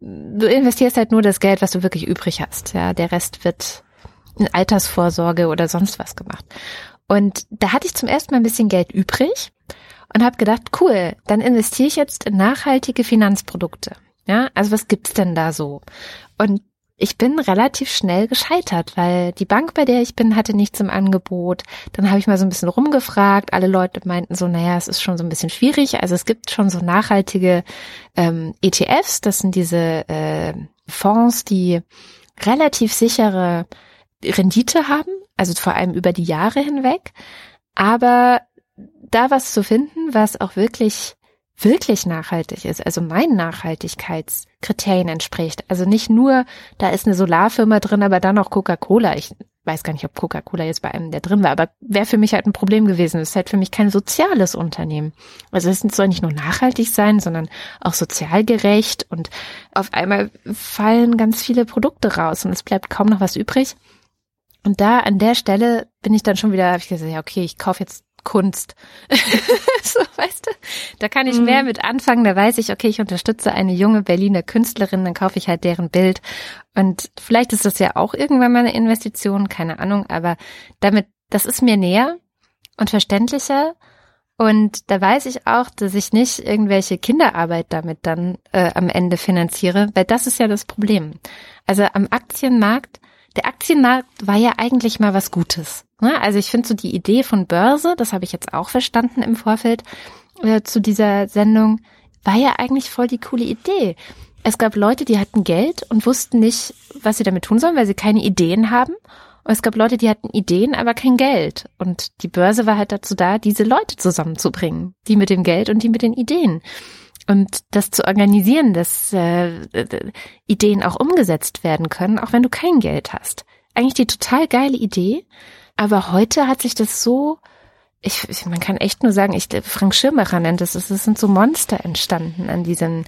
du investierst halt nur das Geld, was du wirklich übrig hast. Ja, der Rest wird in Altersvorsorge oder sonst was gemacht. Und da hatte ich zum ersten Mal ein bisschen Geld übrig und habe gedacht, cool, dann investiere ich jetzt in nachhaltige Finanzprodukte. Ja, also was gibt's denn da so? Und ich bin relativ schnell gescheitert, weil die Bank, bei der ich bin, hatte nichts im Angebot. Dann habe ich mal so ein bisschen rumgefragt. Alle Leute meinten so, naja, es ist schon so ein bisschen schwierig. Also es gibt schon so nachhaltige ähm, ETFs. Das sind diese äh, Fonds, die relativ sichere Rendite haben, also vor allem über die Jahre hinweg. Aber da was zu finden, was auch wirklich wirklich nachhaltig ist, also meinen Nachhaltigkeitskriterien entspricht. Also nicht nur, da ist eine Solarfirma drin, aber dann auch Coca-Cola. Ich weiß gar nicht, ob Coca-Cola jetzt bei einem der drin war, aber wäre für mich halt ein Problem gewesen. Es ist halt für mich kein soziales Unternehmen. Also es soll nicht nur nachhaltig sein, sondern auch sozial gerecht und auf einmal fallen ganz viele Produkte raus und es bleibt kaum noch was übrig. Und da an der Stelle bin ich dann schon wieder, habe ich gesagt, ja, okay, ich kaufe jetzt Kunst. (laughs) so, weißt du? Da kann ich mhm. mehr mit anfangen. Da weiß ich, okay, ich unterstütze eine junge Berliner Künstlerin, dann kaufe ich halt deren Bild. Und vielleicht ist das ja auch irgendwann mal eine Investition, keine Ahnung, aber damit, das ist mir näher und verständlicher. Und da weiß ich auch, dass ich nicht irgendwelche Kinderarbeit damit dann äh, am Ende finanziere, weil das ist ja das Problem. Also am Aktienmarkt der Aktienmarkt war ja eigentlich mal was Gutes. Ne? Also ich finde so die Idee von Börse, das habe ich jetzt auch verstanden im Vorfeld äh, zu dieser Sendung, war ja eigentlich voll die coole Idee. Es gab Leute, die hatten Geld und wussten nicht, was sie damit tun sollen, weil sie keine Ideen haben. Und es gab Leute, die hatten Ideen, aber kein Geld. Und die Börse war halt dazu da, diese Leute zusammenzubringen. Die mit dem Geld und die mit den Ideen und das zu organisieren, dass äh, Ideen auch umgesetzt werden können, auch wenn du kein Geld hast. Eigentlich die total geile Idee, aber heute hat sich das so, ich, ich man kann echt nur sagen, ich Frank Schirmacher nennt es, es sind so Monster entstanden an diesem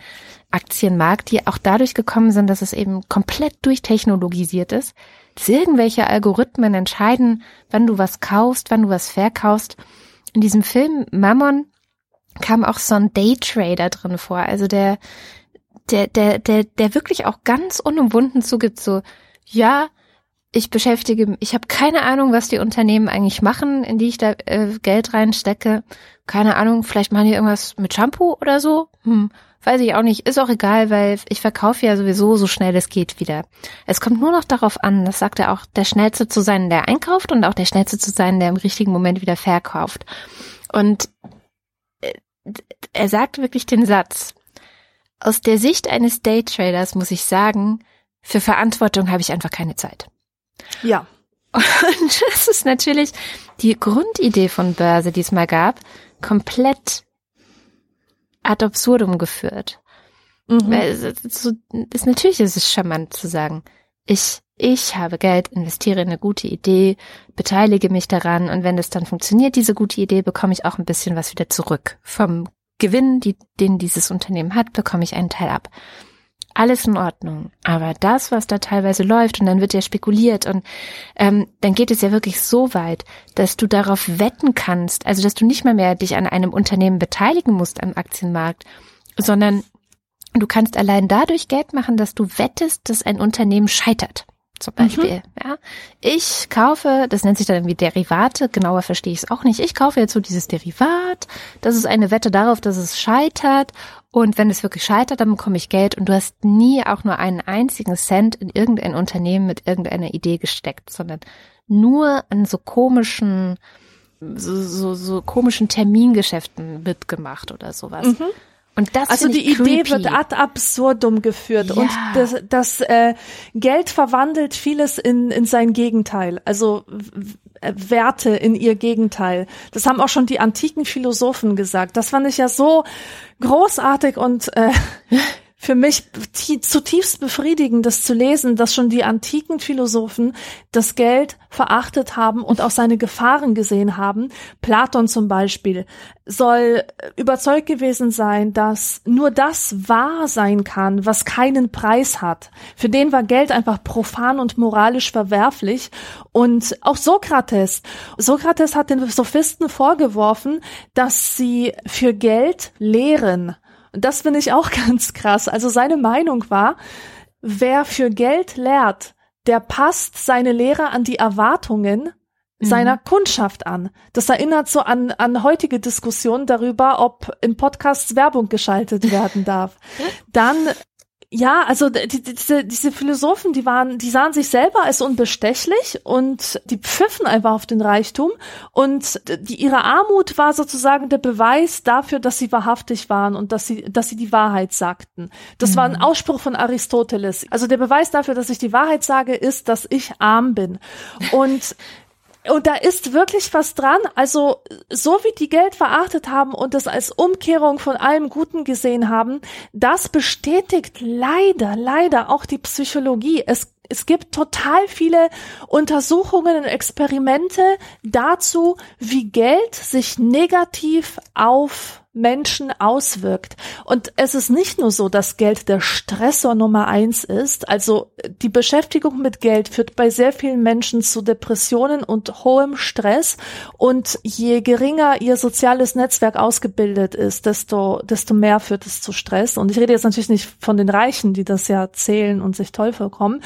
Aktienmarkt, die auch dadurch gekommen sind, dass es eben komplett durchtechnologisiert ist, dass irgendwelche Algorithmen entscheiden, wann du was kaufst, wann du was verkaufst. In diesem Film Mammon kam auch so ein Daytrader drin vor, also der, der, der, der, der wirklich auch ganz unumwunden zugibt, so, ja, ich beschäftige, ich habe keine Ahnung, was die Unternehmen eigentlich machen, in die ich da äh, Geld reinstecke. Keine Ahnung, vielleicht machen die irgendwas mit Shampoo oder so. Hm, weiß ich auch nicht. Ist auch egal, weil ich verkaufe ja sowieso so schnell es geht wieder. Es kommt nur noch darauf an, das sagt er auch, der Schnellste zu sein, der einkauft und auch der Schnellste zu sein, der im richtigen Moment wieder verkauft. Und er sagt wirklich den Satz, aus der Sicht eines Daytraders muss ich sagen, für Verantwortung habe ich einfach keine Zeit. Ja. Und (laughs) das ist natürlich die Grundidee von Börse, die es mal gab, komplett ad absurdum geführt. Mhm. Weil es, so, ist natürlich ist es charmant zu sagen, ich ich habe Geld, investiere in eine gute Idee, beteilige mich daran und wenn es dann funktioniert, diese gute Idee, bekomme ich auch ein bisschen was wieder zurück. Vom Gewinn, die, den dieses Unternehmen hat, bekomme ich einen Teil ab. Alles in Ordnung. Aber das, was da teilweise läuft, und dann wird ja spekuliert, und ähm, dann geht es ja wirklich so weit, dass du darauf wetten kannst, also dass du nicht mal mehr dich an einem Unternehmen beteiligen musst am Aktienmarkt, sondern du kannst allein dadurch Geld machen, dass du wettest, dass ein Unternehmen scheitert zum Beispiel. Mhm. Ja, ich kaufe, das nennt sich dann irgendwie Derivate, genauer verstehe ich es auch nicht. Ich kaufe jetzt so dieses Derivat, das ist eine Wette darauf, dass es scheitert und wenn es wirklich scheitert, dann bekomme ich Geld und du hast nie auch nur einen einzigen Cent in irgendein Unternehmen mit irgendeiner Idee gesteckt, sondern nur an so komischen so, so, so komischen Termingeschäften mitgemacht oder sowas. Mhm. Und das also die Idee wird ad absurdum geführt ja. und das, das äh, Geld verwandelt vieles in, in sein Gegenteil, also Werte in ihr Gegenteil. Das haben auch schon die antiken Philosophen gesagt. Das fand ich ja so großartig und äh, (laughs) für mich zutiefst befriedigend, das zu lesen, dass schon die antiken Philosophen das Geld verachtet haben und auch seine Gefahren gesehen haben. Platon zum Beispiel soll überzeugt gewesen sein, dass nur das wahr sein kann, was keinen Preis hat. Für den war Geld einfach profan und moralisch verwerflich. Und auch Sokrates. Sokrates hat den Sophisten vorgeworfen, dass sie für Geld lehren. Das finde ich auch (laughs) ganz krass. Also seine Meinung war, wer für Geld lehrt, der passt seine Lehre an die Erwartungen mhm. seiner Kundschaft an. Das erinnert so an, an heutige Diskussionen darüber, ob in Podcasts Werbung geschaltet werden darf. (laughs) Dann ja, also die, diese, diese Philosophen, die waren, die sahen sich selber als unbestechlich und die pfiffen einfach auf den Reichtum und die, ihre Armut war sozusagen der Beweis dafür, dass sie wahrhaftig waren und dass sie, dass sie die Wahrheit sagten. Das mhm. war ein mhm. Ausspruch von Aristoteles. Also der Beweis dafür, dass ich die Wahrheit sage, ist, dass ich arm bin. Und (laughs) und da ist wirklich was dran. Also, so wie die Geld verachtet haben und das als Umkehrung von allem Guten gesehen haben, das bestätigt leider, leider auch die Psychologie. Es es gibt total viele Untersuchungen und Experimente dazu, wie Geld sich negativ auf Menschen auswirkt. Und es ist nicht nur so, dass Geld der Stressor Nummer eins ist. Also die Beschäftigung mit Geld führt bei sehr vielen Menschen zu Depressionen und hohem Stress. Und je geringer ihr soziales Netzwerk ausgebildet ist, desto, desto mehr führt es zu Stress. Und ich rede jetzt natürlich nicht von den Reichen, die das ja zählen und sich toll vorkommen.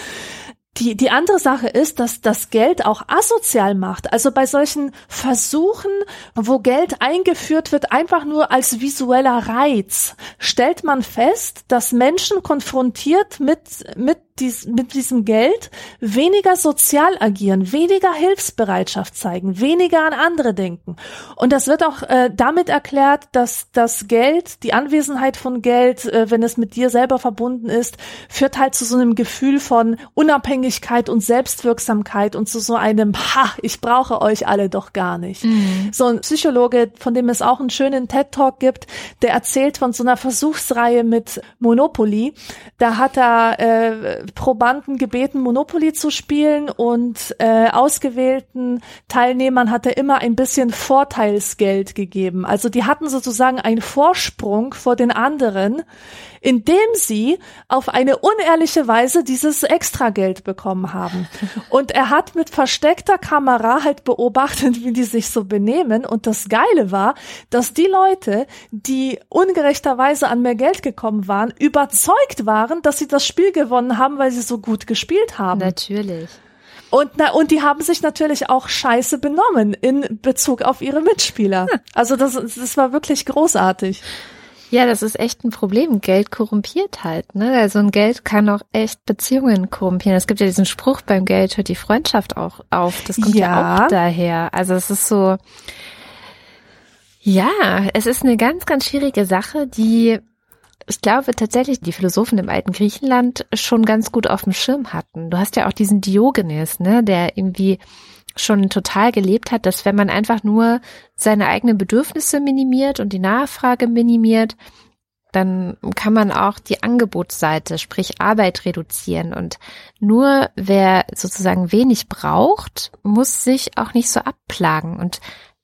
Die, die andere Sache ist, dass das Geld auch asozial macht. Also bei solchen Versuchen, wo Geld eingeführt wird, einfach nur als visueller Reiz, stellt man fest, dass Menschen konfrontiert mit, mit dies, mit diesem Geld weniger sozial agieren, weniger Hilfsbereitschaft zeigen, weniger an andere denken. Und das wird auch äh, damit erklärt, dass das Geld, die Anwesenheit von Geld, äh, wenn es mit dir selber verbunden ist, führt halt zu so einem Gefühl von Unabhängigkeit und Selbstwirksamkeit und zu so einem, ha, ich brauche euch alle doch gar nicht. Mhm. So ein Psychologe, von dem es auch einen schönen TED-Talk gibt, der erzählt von so einer Versuchsreihe mit Monopoly. Da hat er äh, Probanden gebeten, Monopoly zu spielen und äh, ausgewählten Teilnehmern hat er immer ein bisschen Vorteilsgeld gegeben. Also die hatten sozusagen einen Vorsprung vor den anderen, indem sie auf eine unehrliche Weise dieses Extrageld bekommen haben. Und er hat mit versteckter Kamera halt beobachtet, wie die sich so benehmen. Und das Geile war, dass die Leute, die ungerechterweise an mehr Geld gekommen waren, überzeugt waren, dass sie das Spiel gewonnen haben, weil sie so gut gespielt haben. Natürlich. Und, na, und die haben sich natürlich auch scheiße benommen in Bezug auf ihre Mitspieler. Hm. Also das, das war wirklich großartig. Ja, das ist echt ein Problem. Geld korrumpiert halt, ne? Also ein Geld kann auch echt Beziehungen korrumpieren. Es gibt ja diesen Spruch, beim Geld hört die Freundschaft auch auf. Das kommt ja, ja auch daher. Also es ist so, ja, es ist eine ganz, ganz schwierige Sache, die ich glaube tatsächlich die Philosophen im alten Griechenland schon ganz gut auf dem Schirm hatten. Du hast ja auch diesen Diogenes, ne, der irgendwie schon total gelebt hat, dass wenn man einfach nur seine eigenen Bedürfnisse minimiert und die Nachfrage minimiert, dann kann man auch die Angebotsseite, sprich Arbeit reduzieren. Und nur wer sozusagen wenig braucht, muss sich auch nicht so abplagen. Und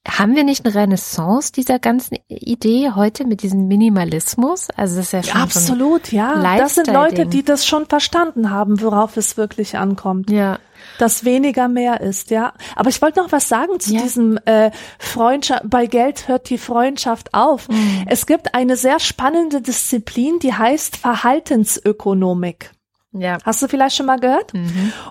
haben wir nicht eine Renaissance dieser ganzen Idee heute mit diesem Minimalismus? Also das ist ja schon absolut, so ja. Das sind Leute, die das schon verstanden haben, worauf es wirklich ankommt. Ja. Dass weniger mehr ist, ja. Aber ich wollte noch was sagen zu Ja. diesem äh, Freundschaft. Bei Geld hört die Freundschaft auf. Mhm. Es gibt eine sehr spannende Disziplin, die heißt Verhaltensökonomik. Ja. Hast du vielleicht schon mal gehört?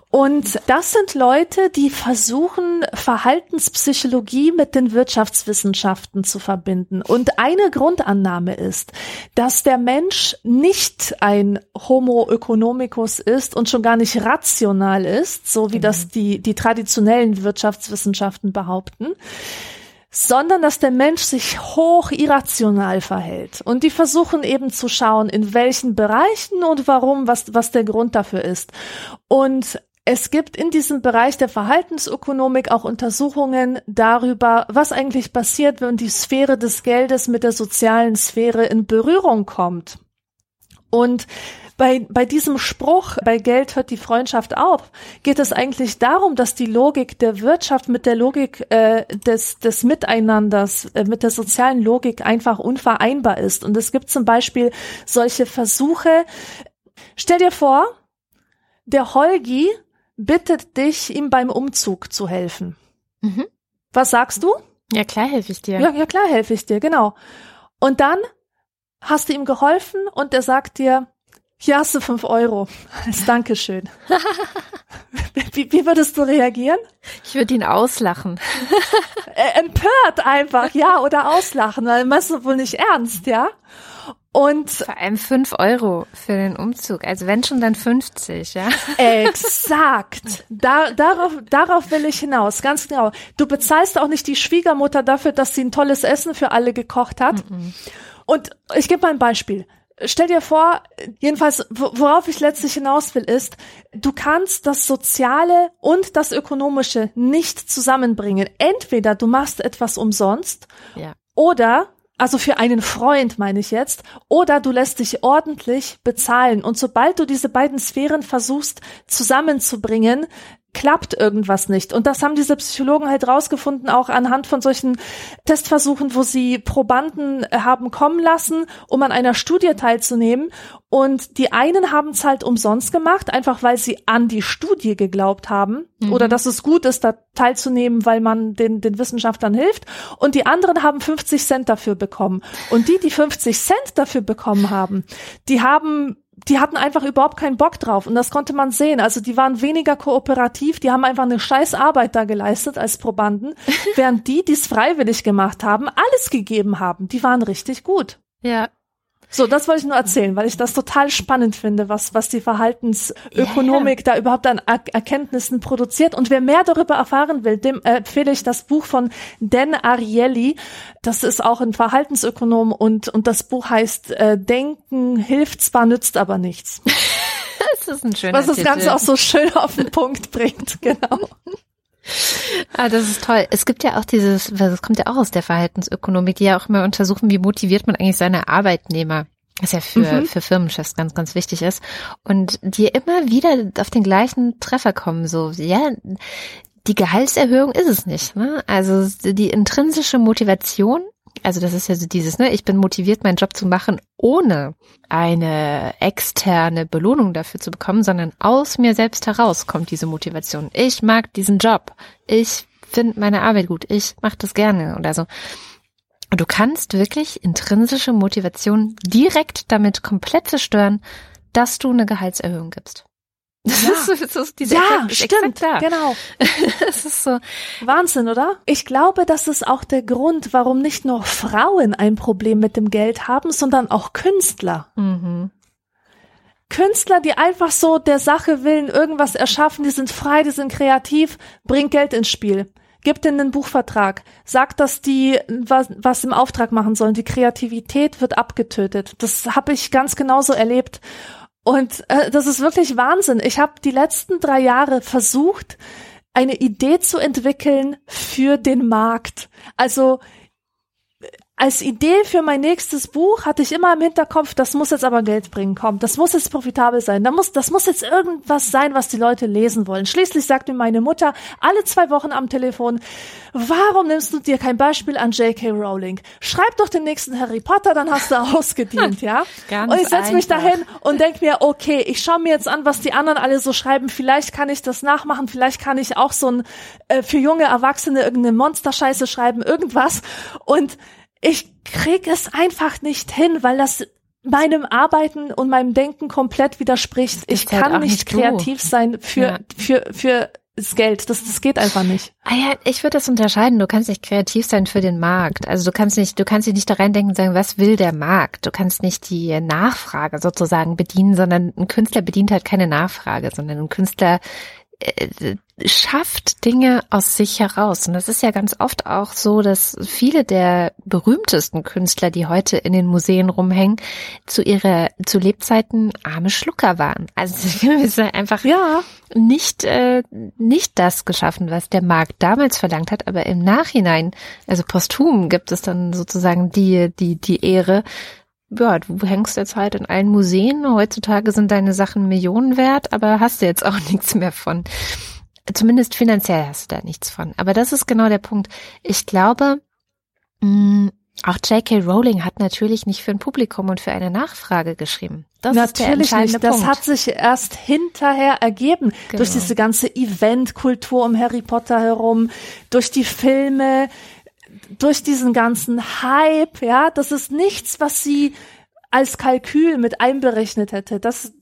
Und das sind Leute, die versuchen, Verhaltenspsychologie mit den Wirtschaftswissenschaften zu verbinden. Und eine Grundannahme ist, dass der Mensch nicht ein Homo economicus ist und schon gar nicht rational ist, so wie das die, die traditionellen Wirtschaftswissenschaften behaupten, sondern dass der Mensch sich hoch irrational verhält. Und die versuchen eben zu schauen, in welchen Bereichen und warum, was, was der Grund dafür ist. Und es gibt in diesem Bereich der Verhaltensökonomik auch Untersuchungen darüber, was eigentlich passiert, wenn die Sphäre des Geldes mit der sozialen Sphäre in Berührung kommt. Und bei, bei diesem Spruch, bei Geld hört die Freundschaft auf, geht es eigentlich darum, dass die Logik der Wirtschaft mit der Logik äh, des, des Miteinanders, äh, mit der sozialen Logik einfach unvereinbar ist. Und es gibt zum Beispiel solche Versuche. Stell dir vor, der Holgi bittet dich, ihm beim Umzug zu helfen. Mhm. Was sagst du? Ja, klar helfe ich dir. Ja, ja klar, helfe ich dir, genau. Und dann hast du ihm geholfen und er sagt dir, hier hast du fünf Euro als Dankeschön. (laughs) wie, wie würdest du reagieren? Ich würde ihn auslachen. (laughs) Äh, empört einfach, ja, oder auslachen, weil meinst du wohl nicht ernst, ja? Und Vor allem fünf Euro für den Umzug. Also wenn schon, dann 50, ja. Exakt. Da, darauf, darauf will ich hinaus, ganz genau. Du bezahlst auch nicht die Schwiegermutter dafür, dass sie ein tolles Essen für alle gekocht hat. Und ich gebe mal ein Beispiel. Stell dir vor, jedenfalls, wo- worauf ich letztlich hinaus will, ist, du kannst das Soziale und das Ökonomische nicht zusammenbringen. Entweder du machst etwas umsonst Ja. oder, also für einen Freund meine ich jetzt, oder du lässt dich ordentlich bezahlen. Und sobald du diese beiden Sphären versuchst zusammenzubringen, klappt irgendwas nicht. Und das haben diese Psychologen halt rausgefunden, auch anhand von solchen Testversuchen, wo sie Probanden äh, haben kommen lassen, um an einer Studie teilzunehmen. Und die einen haben es halt umsonst gemacht, einfach weil sie an die Studie geglaubt haben oder dass es gut ist, da teilzunehmen, weil man den, den Wissenschaftlern hilft. Und die anderen haben 50 Cent dafür bekommen. Und die, die 50 Cent dafür bekommen haben, die haben die hatten einfach überhaupt keinen Bock drauf und das konnte man sehen. Also die waren weniger kooperativ, die haben einfach eine scheiß Arbeit da geleistet als Probanden, (laughs) während die, die es freiwillig gemacht haben, alles gegeben haben. Die waren richtig gut. Ja. So, das wollte ich nur erzählen, weil ich das total spannend finde, was, was die Verhaltensökonomik da überhaupt an er Erkenntnissen produziert. Und wer mehr darüber erfahren will, dem empfehle ich das Buch von Dan Ariely. Das ist auch ein Verhaltensökonom und, und das Buch heißt äh, Denken hilft zwar, nützt aber nichts. (laughs) Das ist ein schöner Was das Titel. Ganze auch so schön auf den Punkt bringt, (laughs) genau. Ah, das ist toll. Es gibt ja auch dieses, das kommt ja auch aus der Verhaltensökonomik, die ja auch immer untersuchen, wie motiviert man eigentlich seine Arbeitnehmer. Was ja für, Mhm. für Firmenchefs ganz, ganz wichtig ist. Und die immer wieder auf den gleichen Treffer kommen, so, ja, die Gehaltserhöhung ist es nicht, ne? Also die intrinsische Motivation, also das ist ja so dieses, ne, ich bin motiviert, meinen Job zu machen, ohne eine externe Belohnung dafür zu bekommen, sondern aus mir selbst heraus kommt diese Motivation. Ich mag diesen Job. Ich finde meine Arbeit gut. Ich mache das gerne oder so. Du kannst wirklich intrinsische Motivation direkt damit komplett zerstören, dass du eine Gehaltserhöhung gibst. Das Ja. ist, das ist diese Ja, ist stimmt, da. genau. (laughs) Das ist so, Wahnsinn, oder? Ich glaube, das ist auch der Grund, warum nicht nur Frauen ein Problem mit dem Geld haben, sondern auch Künstler. mhm. Künstler, die einfach so der Sache willen irgendwas erschaffen, die sind frei, die sind kreativ, bringt Geld ins Spiel. Gibt ihnen einen Buchvertrag, sagt, dass die was, was im Auftrag machen sollen. Die Kreativität wird abgetötet. Das habe ich ganz genauso erlebt. Und äh, das ist wirklich Wahnsinn. Ich habe die letzten drei Jahre versucht, eine Idee zu entwickeln für den Markt. Also als Idee für mein nächstes Buch hatte ich immer im Hinterkopf, das muss jetzt aber Geld bringen, komm, das muss jetzt profitabel sein, da muss, das muss jetzt irgendwas sein, was die Leute lesen wollen. Schließlich sagt mir meine Mutter alle zwei Wochen am Telefon, warum nimmst du dir kein Beispiel an J.K. Rowling? Schreib doch den nächsten Harry Potter, dann hast du (laughs) ausgedient, ja? (laughs) Ganz und ich setze mich dahin und denk mir, okay, ich schaue mir jetzt an, was die anderen alle so schreiben, vielleicht kann ich das nachmachen, vielleicht kann ich auch so ein äh, für junge Erwachsene irgendeine Monsterscheiße schreiben, irgendwas und ich krieg es einfach nicht hin, weil das meinem Arbeiten und meinem Denken komplett widerspricht. Ich halt kann nicht nicht kreativ sein für, Ja. für, für das Geld. Das, das geht einfach nicht. Ah ja, ich würde das unterscheiden. Du kannst nicht kreativ sein für den Markt. Also du kannst nicht, du kannst dich nicht da reindenken und sagen, was will der Markt? Du kannst nicht die Nachfrage sozusagen bedienen, sondern ein Künstler bedient halt keine Nachfrage, sondern ein Künstler schafft Dinge aus sich heraus. Und das ist ja ganz oft auch so, dass viele der berühmtesten Künstler, die heute in den Museen rumhängen, zu ihrer, zu Lebzeiten arme Schlucker waren. Also (laughs) es ist einfach Ja. nicht, äh, nicht das geschaffen, was der Markt damals verlangt hat, aber im Nachhinein, also posthum gibt es dann sozusagen die, die, die Ehre, ja, du hängst jetzt halt in allen Museen, heutzutage sind deine Sachen Millionen wert, aber hast du jetzt auch (laughs) nichts mehr von. Zumindest finanziell hast du da nichts von. Aber das ist genau der Punkt. Ich glaube, mh, auch J.K. Rowling hat natürlich nicht für ein Publikum und für eine Nachfrage geschrieben. Das ist der Natürlich entscheidende nicht. Das Punkt. hat sich erst hinterher ergeben. Genau. Durch diese ganze Eventkultur um Harry Potter herum, durch die Filme, durch diesen ganzen Hype, ja. Das ist nichts, was sie als Kalkül mit einberechnet hätte. Das,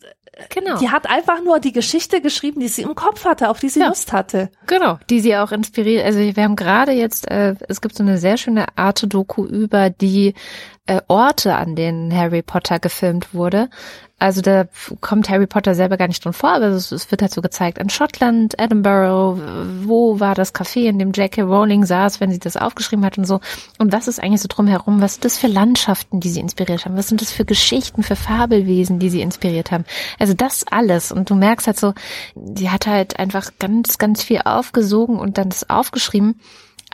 genau. die hat einfach nur die Geschichte geschrieben, die sie im Kopf hatte, auf die sie Ja. Lust hatte. Genau, die sie auch inspiriert. Also wir haben gerade jetzt, äh, es gibt so eine sehr schöne Arte-Doku über die äh, Orte, an denen Harry Potter gefilmt wurde. Also da kommt Harry Potter selber gar nicht drin vor, aber es, es wird halt so gezeigt in Schottland, Edinburgh, wo war das Café, in dem J.K. Rowling saß, wenn sie das aufgeschrieben hat und so. Und was ist eigentlich so drumherum? Was sind das für Landschaften, die sie inspiriert haben? Was sind das für Geschichten, für Fabelwesen, die sie inspiriert haben? Also das alles. Und du merkst halt so, die hat halt einfach ganz, ganz viel aufgesogen und dann das aufgeschrieben.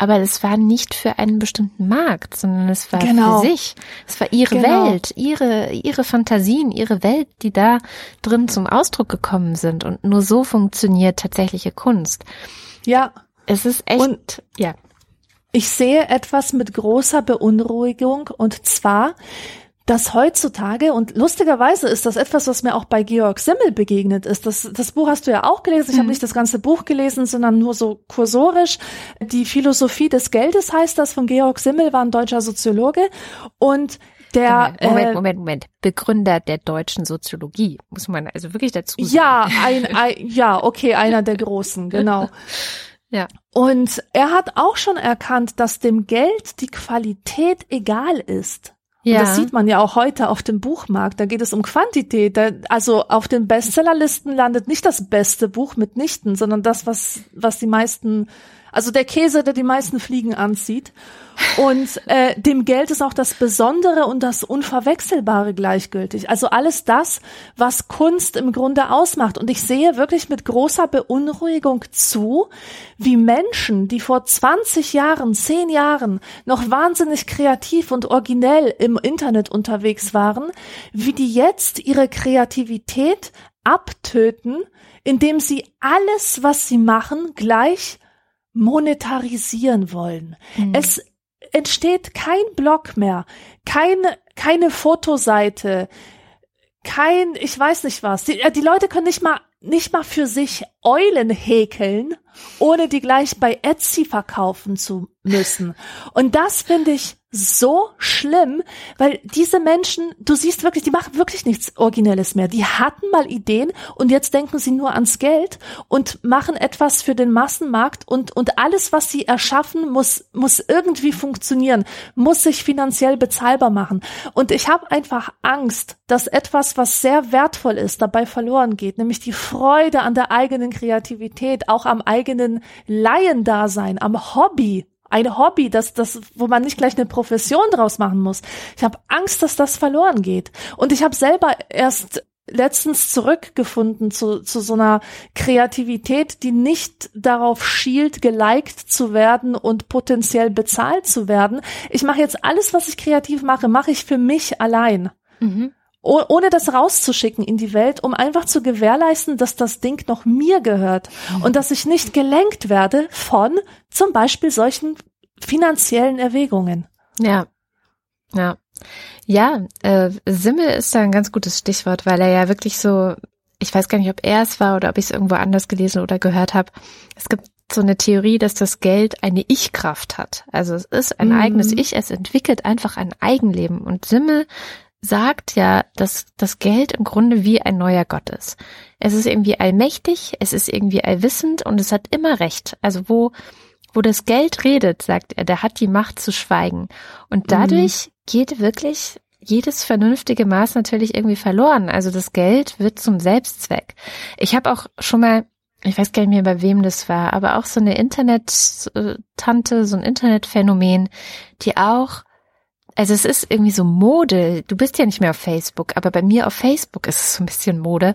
Aber es war nicht für einen bestimmten Markt, sondern es war Genau. für sich. Es war ihre Genau. Welt, ihre, ihre Fantasien, ihre Welt, die da drin zum Ausdruck gekommen sind. Und nur so funktioniert tatsächliche Kunst. Ja. Es ist echt, Und- ja. Ich sehe etwas mit großer Beunruhigung und zwar, dass heutzutage, und lustigerweise ist das etwas, was mir auch bei Georg Simmel begegnet ist. Das, das Buch hast du ja auch gelesen. Ich habe nicht das ganze Buch gelesen, sondern nur so kursorisch. Die Philosophie des Geldes heißt das von Georg Simmel, war ein deutscher Soziologe. Und der, Moment, äh, Moment, Moment. Begründer der deutschen Soziologie, muss man also wirklich dazu sagen. ja, (laughs) ein, ein, ja, okay, einer der Großen, genau. (laughs) Ja. Und er hat auch schon erkannt, dass dem Geld die Qualität egal ist. Und Ja. das sieht man ja auch heute auf dem Buchmarkt. Da geht es um Quantität. Da, also auf den Bestsellerlisten landet nicht das beste Buch mitnichten, sondern das, was, was die meisten, also der Käse, der die meisten Fliegen anzieht. Und äh, dem Geld ist auch das Besondere und das Unverwechselbare gleichgültig. Also alles das, was Kunst im Grunde ausmacht. Und ich sehe wirklich mit großer Beunruhigung zu, wie Menschen, die vor 20 Jahren, 10 Jahren noch wahnsinnig kreativ und originell im Internet unterwegs waren, wie die jetzt ihre Kreativität abtöten, indem sie alles, was sie machen, gleich monetarisieren wollen. Es entsteht kein Blog mehr, keine, keine Fotoseite, kein, ich weiß nicht was. Die, äh, die Leute können nicht mal, nicht mal für sich Eulen häkeln, ohne die gleich bei Etsy verkaufen zu müssen. Und das finde ich so schlimm, weil diese Menschen, du siehst wirklich, die machen wirklich nichts Originelles mehr. Die hatten mal Ideen und jetzt denken sie nur ans Geld und machen etwas für den Massenmarkt und, und alles, was sie erschaffen, muss, muss irgendwie funktionieren, muss sich finanziell bezahlbar machen. Und ich habe einfach Angst, dass etwas, was sehr wertvoll ist, dabei verloren geht, nämlich die Freude an der eigenen Kreativität, auch am eigenen Laiendasein, am Hobby ein Hobby, das, das, wo man nicht gleich eine Profession draus machen muss. Ich habe Angst, dass das verloren geht. Und ich habe selber erst letztens zurückgefunden zu, zu so einer Kreativität, die nicht darauf schielt, geliked zu werden und potenziell bezahlt zu werden. Ich mache jetzt alles, was ich kreativ mache, mache ich für mich allein. Mhm. Oh, ohne das rauszuschicken in die Welt, um einfach zu gewährleisten, dass das Ding noch mir gehört und dass ich nicht gelenkt werde von zum Beispiel solchen finanziellen Erwägungen. Ja, ja. Ja, äh, Simmel ist da ein ganz gutes Stichwort, weil er ja wirklich so, ich weiß gar nicht, ob er es war oder ob ich es irgendwo anders gelesen oder gehört habe. Es gibt so eine Theorie, dass das Geld eine Ich-Kraft hat. Also es ist ein mhm. eigenes Ich, es entwickelt einfach ein Eigenleben. Und Simmel sagt ja, dass das Geld im Grunde wie ein neuer Gott ist. Es ist irgendwie allmächtig, es ist irgendwie allwissend und es hat immer Recht. Also wo wo das Geld redet, sagt er, der hat die Macht zu schweigen. Und dadurch mhm. geht wirklich jedes vernünftige Maß natürlich irgendwie verloren. Also das Geld wird zum Selbstzweck. Ich habe auch schon mal, ich weiß gar nicht mehr, bei wem das war, aber auch so eine Internet-Tante, so ein Internetphänomen, die auch also es ist irgendwie so Mode. Du bist ja nicht mehr auf Facebook, aber bei mir auf Facebook ist es so ein bisschen Mode.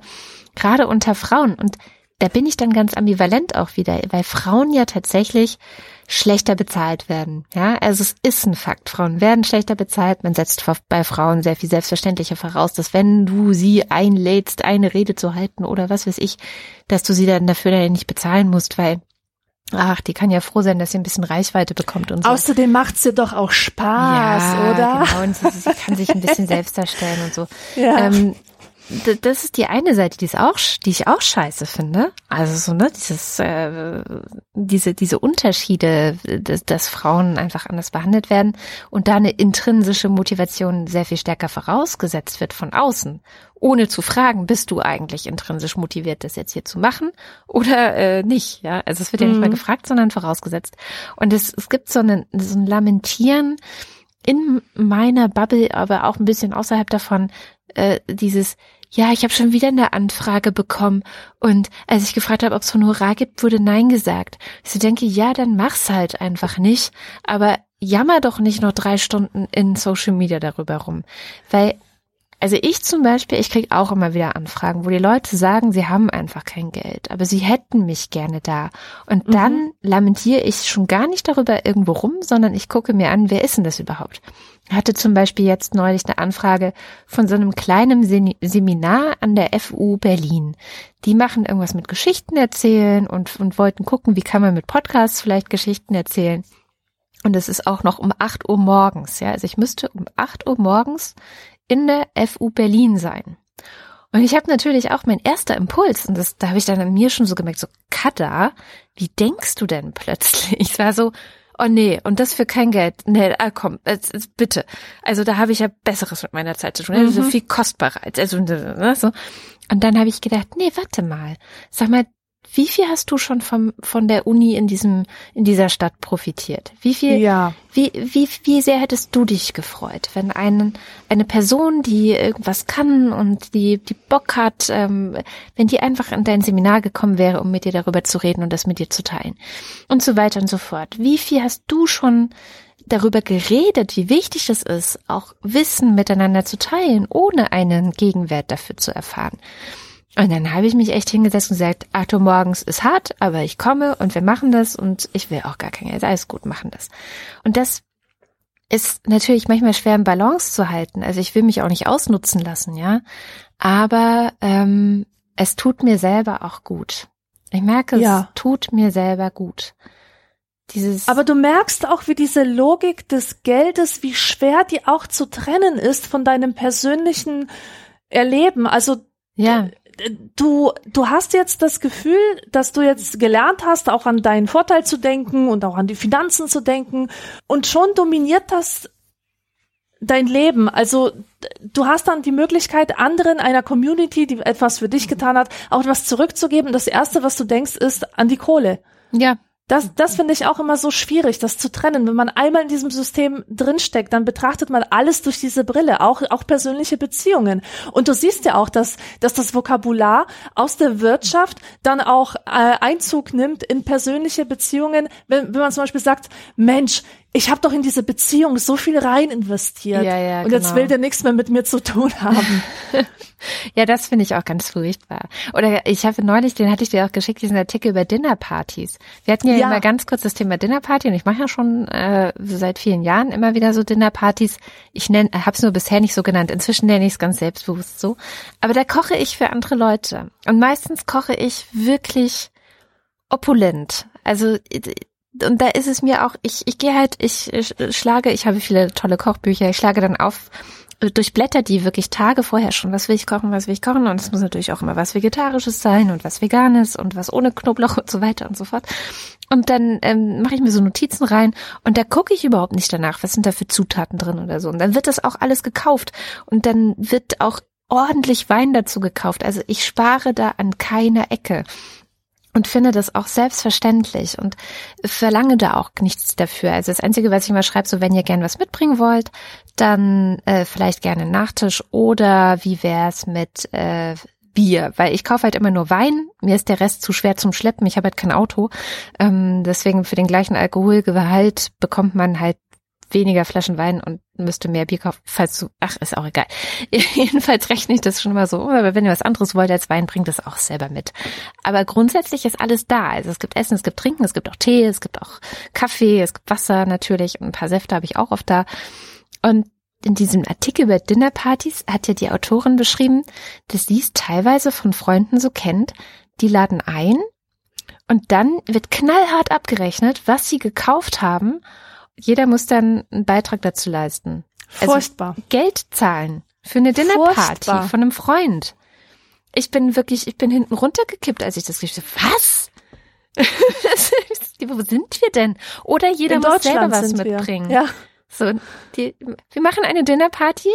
Gerade unter Frauen. Und da bin ich dann ganz ambivalent auch wieder, weil Frauen ja tatsächlich schlechter bezahlt werden. Ja, also es ist ein Fakt. Frauen werden schlechter bezahlt. Man setzt bei Frauen sehr viel selbstverständlicher voraus, dass wenn du sie einlädst, eine Rede zu halten oder was weiß ich, dass du sie dann dafür dann nicht bezahlen musst, weil Ach, die kann ja froh sein, dass sie ein bisschen Reichweite bekommt und so. Außerdem macht's ihr doch auch Spaß, ja, oder? Genau, und sie, sie kann sich ein bisschen selbst darstellen und so. (laughs) Ja. Ähm, das ist die eine Seite, die ist auch, die ich auch scheiße finde. Also so ne, dieses, äh, diese diese Unterschiede, dass, dass Frauen einfach anders behandelt werden und da eine intrinsische Motivation sehr viel stärker vorausgesetzt wird von außen, ohne zu fragen, bist du eigentlich intrinsisch motiviert, das jetzt hier zu machen oder äh, nicht? Ja, also es wird ja nicht mal mhm. gefragt, sondern vorausgesetzt. Und es, es gibt so, einen, so ein Lamentieren in meiner Bubble, aber auch ein bisschen außerhalb davon, äh, dieses, ja, ich habe schon wieder eine Anfrage bekommen und als ich gefragt habe, ob es Honorar gibt, wurde Nein gesagt. Ich so denke, ja, dann mach's halt einfach nicht, aber jammer doch nicht noch drei Stunden in Social Media darüber rum, weil also ich zum Beispiel, ich krieg auch immer wieder Anfragen, wo die Leute sagen, sie haben einfach kein Geld, aber sie hätten mich gerne da. Und dann mhm. lamentiere ich schon gar nicht darüber irgendwo rum, sondern ich gucke mir an, wer ist denn das überhaupt? Hatte zum Beispiel jetzt neulich eine Anfrage von so einem kleinen Seminar an der FU Berlin. Die machen irgendwas mit Geschichten erzählen und, und wollten gucken, wie kann man mit Podcasts vielleicht Geschichten erzählen. Und es ist auch noch um 8 Uhr morgens, ja. Also ich müsste um 8 Uhr morgens in der FU Berlin sein. Und ich habe natürlich auch mein erster Impuls, und das, da habe ich dann an mir schon so gemerkt, so, Kada, wie denkst du denn plötzlich? (laughs) Ich war so, oh nee, und das für kein Geld. Nee, ah, komm, jetzt, bitte. Also da habe ich ja Besseres mit meiner Zeit zu tun. Mhm. Also viel kostbarer. Also, ne, so. Und dann habe ich gedacht, nee, warte mal. Sag mal, wie viel hast du schon vom, von der Uni in diesem, in dieser Stadt profitiert? Wie viel, ja. wie, wie, wie sehr hättest du dich gefreut, wenn einen, eine Person, die irgendwas kann und die, die Bock hat, ähm, wenn die einfach in dein Seminar gekommen wäre, um mit dir darüber zu reden und das mit dir zu teilen? Und so weiter und so fort. Wie viel hast du schon darüber geredet, wie wichtig es ist, auch Wissen miteinander zu teilen, ohne einen Gegenwert dafür zu erfahren? Und dann habe ich mich echt hingesetzt und gesagt, acht Uhr morgens ist hart, aber ich komme und wir machen das und ich will auch gar kein Geld. Alles gut, machen das. Und das ist natürlich manchmal schwer im Balance zu halten. Also ich will mich auch nicht ausnutzen lassen, ja. Aber ähm, es tut mir selber auch gut. Ich merke, ja. es tut mir selber gut. Dieses Aber du merkst auch, wie diese Logik des Geldes, wie schwer die auch zu trennen ist von deinem persönlichen Erleben. Also ja du, du hast jetzt das Gefühl, dass du jetzt gelernt hast, auch an deinen Vorteil zu denken und auch an die Finanzen zu denken und schon dominiert das dein Leben. Also du hast dann die Möglichkeit, anderen einer Community, die etwas für dich getan hat, auch etwas zurückzugeben. Das erste, was du denkst, ist an die Kohle. Ja. Das, das finde ich auch immer so schwierig, das zu trennen. Wenn man einmal in diesem System drinsteckt, dann betrachtet man alles durch diese Brille, auch, auch persönliche Beziehungen. Und du siehst ja auch, dass, dass das Vokabular aus der Wirtschaft dann auch äh, Einzug nimmt in persönliche Beziehungen. Wenn, wenn man zum Beispiel sagt, Mensch, ich habe doch in diese Beziehung so viel rein investiert. Ja, ja, und jetzt genau. will der nichts mehr mit mir zu tun haben. (laughs) Ja, das finde ich auch ganz furchtbar. Oder ich habe neulich, den hatte ich dir auch geschickt, diesen Artikel über Dinnerpartys. Wir hatten ja, Ja. immer ganz kurz das Thema Dinnerparty und ich mache ja schon äh, seit vielen Jahren immer wieder so Dinnerpartys. Ich nenne, habe es nur bisher nicht so genannt. Inzwischen nenne ich es ganz selbstbewusst so. Aber da koche ich für andere Leute und meistens koche ich wirklich opulent. Also und da ist es mir auch, ich, ich gehe halt, ich, schlage, ich habe viele tolle Kochbücher, ich schlage dann auf, äh, durchblätter die wirklich Tage vorher schon, was will ich kochen, was will ich kochen und es muss natürlich auch immer was Vegetarisches sein und was Veganes und was ohne Knoblauch und so weiter und so fort. Und dann ähm, mache ich mir so Notizen rein und da gucke ich überhaupt nicht danach, was sind da für Zutaten drin oder so. Und dann wird das auch alles gekauft und dann wird auch ordentlich Wein dazu gekauft. Also ich spare da an keiner Ecke und finde das auch selbstverständlich und verlange da auch nichts dafür. Also das Einzige, was ich immer schreibe, so wenn ihr gern was mitbringen wollt, dann äh, vielleicht gerne Nachtisch oder wie wär's mit äh, Bier, weil ich kaufe halt immer nur Wein. Mir ist der Rest zu schwer zum Schleppen. Ich habe halt kein Auto. Ähm, deswegen für den gleichen Alkoholgehalt bekommt man halt weniger Flaschen Wein und müsste mehr Bier kaufen, falls du, ach, ist auch egal. (laughs) Jedenfalls rechne ich das schon mal so, aber wenn ihr was anderes wollt als Wein, bringt das auch selber mit. Aber grundsätzlich ist alles da. Also es gibt Essen, es gibt Trinken, es gibt auch Tee, es gibt auch Kaffee, es gibt Wasser natürlich und ein paar Säfte habe ich auch oft da. Und in diesem Artikel über Dinnerpartys hat ja die Autorin beschrieben, dass sie es teilweise von Freunden so kennt, die laden ein und dann wird knallhart abgerechnet, was sie gekauft haben. Jeder muss dann einen Beitrag dazu leisten. Also Furchtbar. Geld zahlen für eine Dinnerparty Furchtbar. von einem Freund. Ich bin wirklich, ich bin hinten runtergekippt, als ich das geschrieben habe. Was? (laughs) Wo sind wir denn? Oder jeder In muss selber was mitbringen. wir. Ja. So, die, wir machen eine Dinnerparty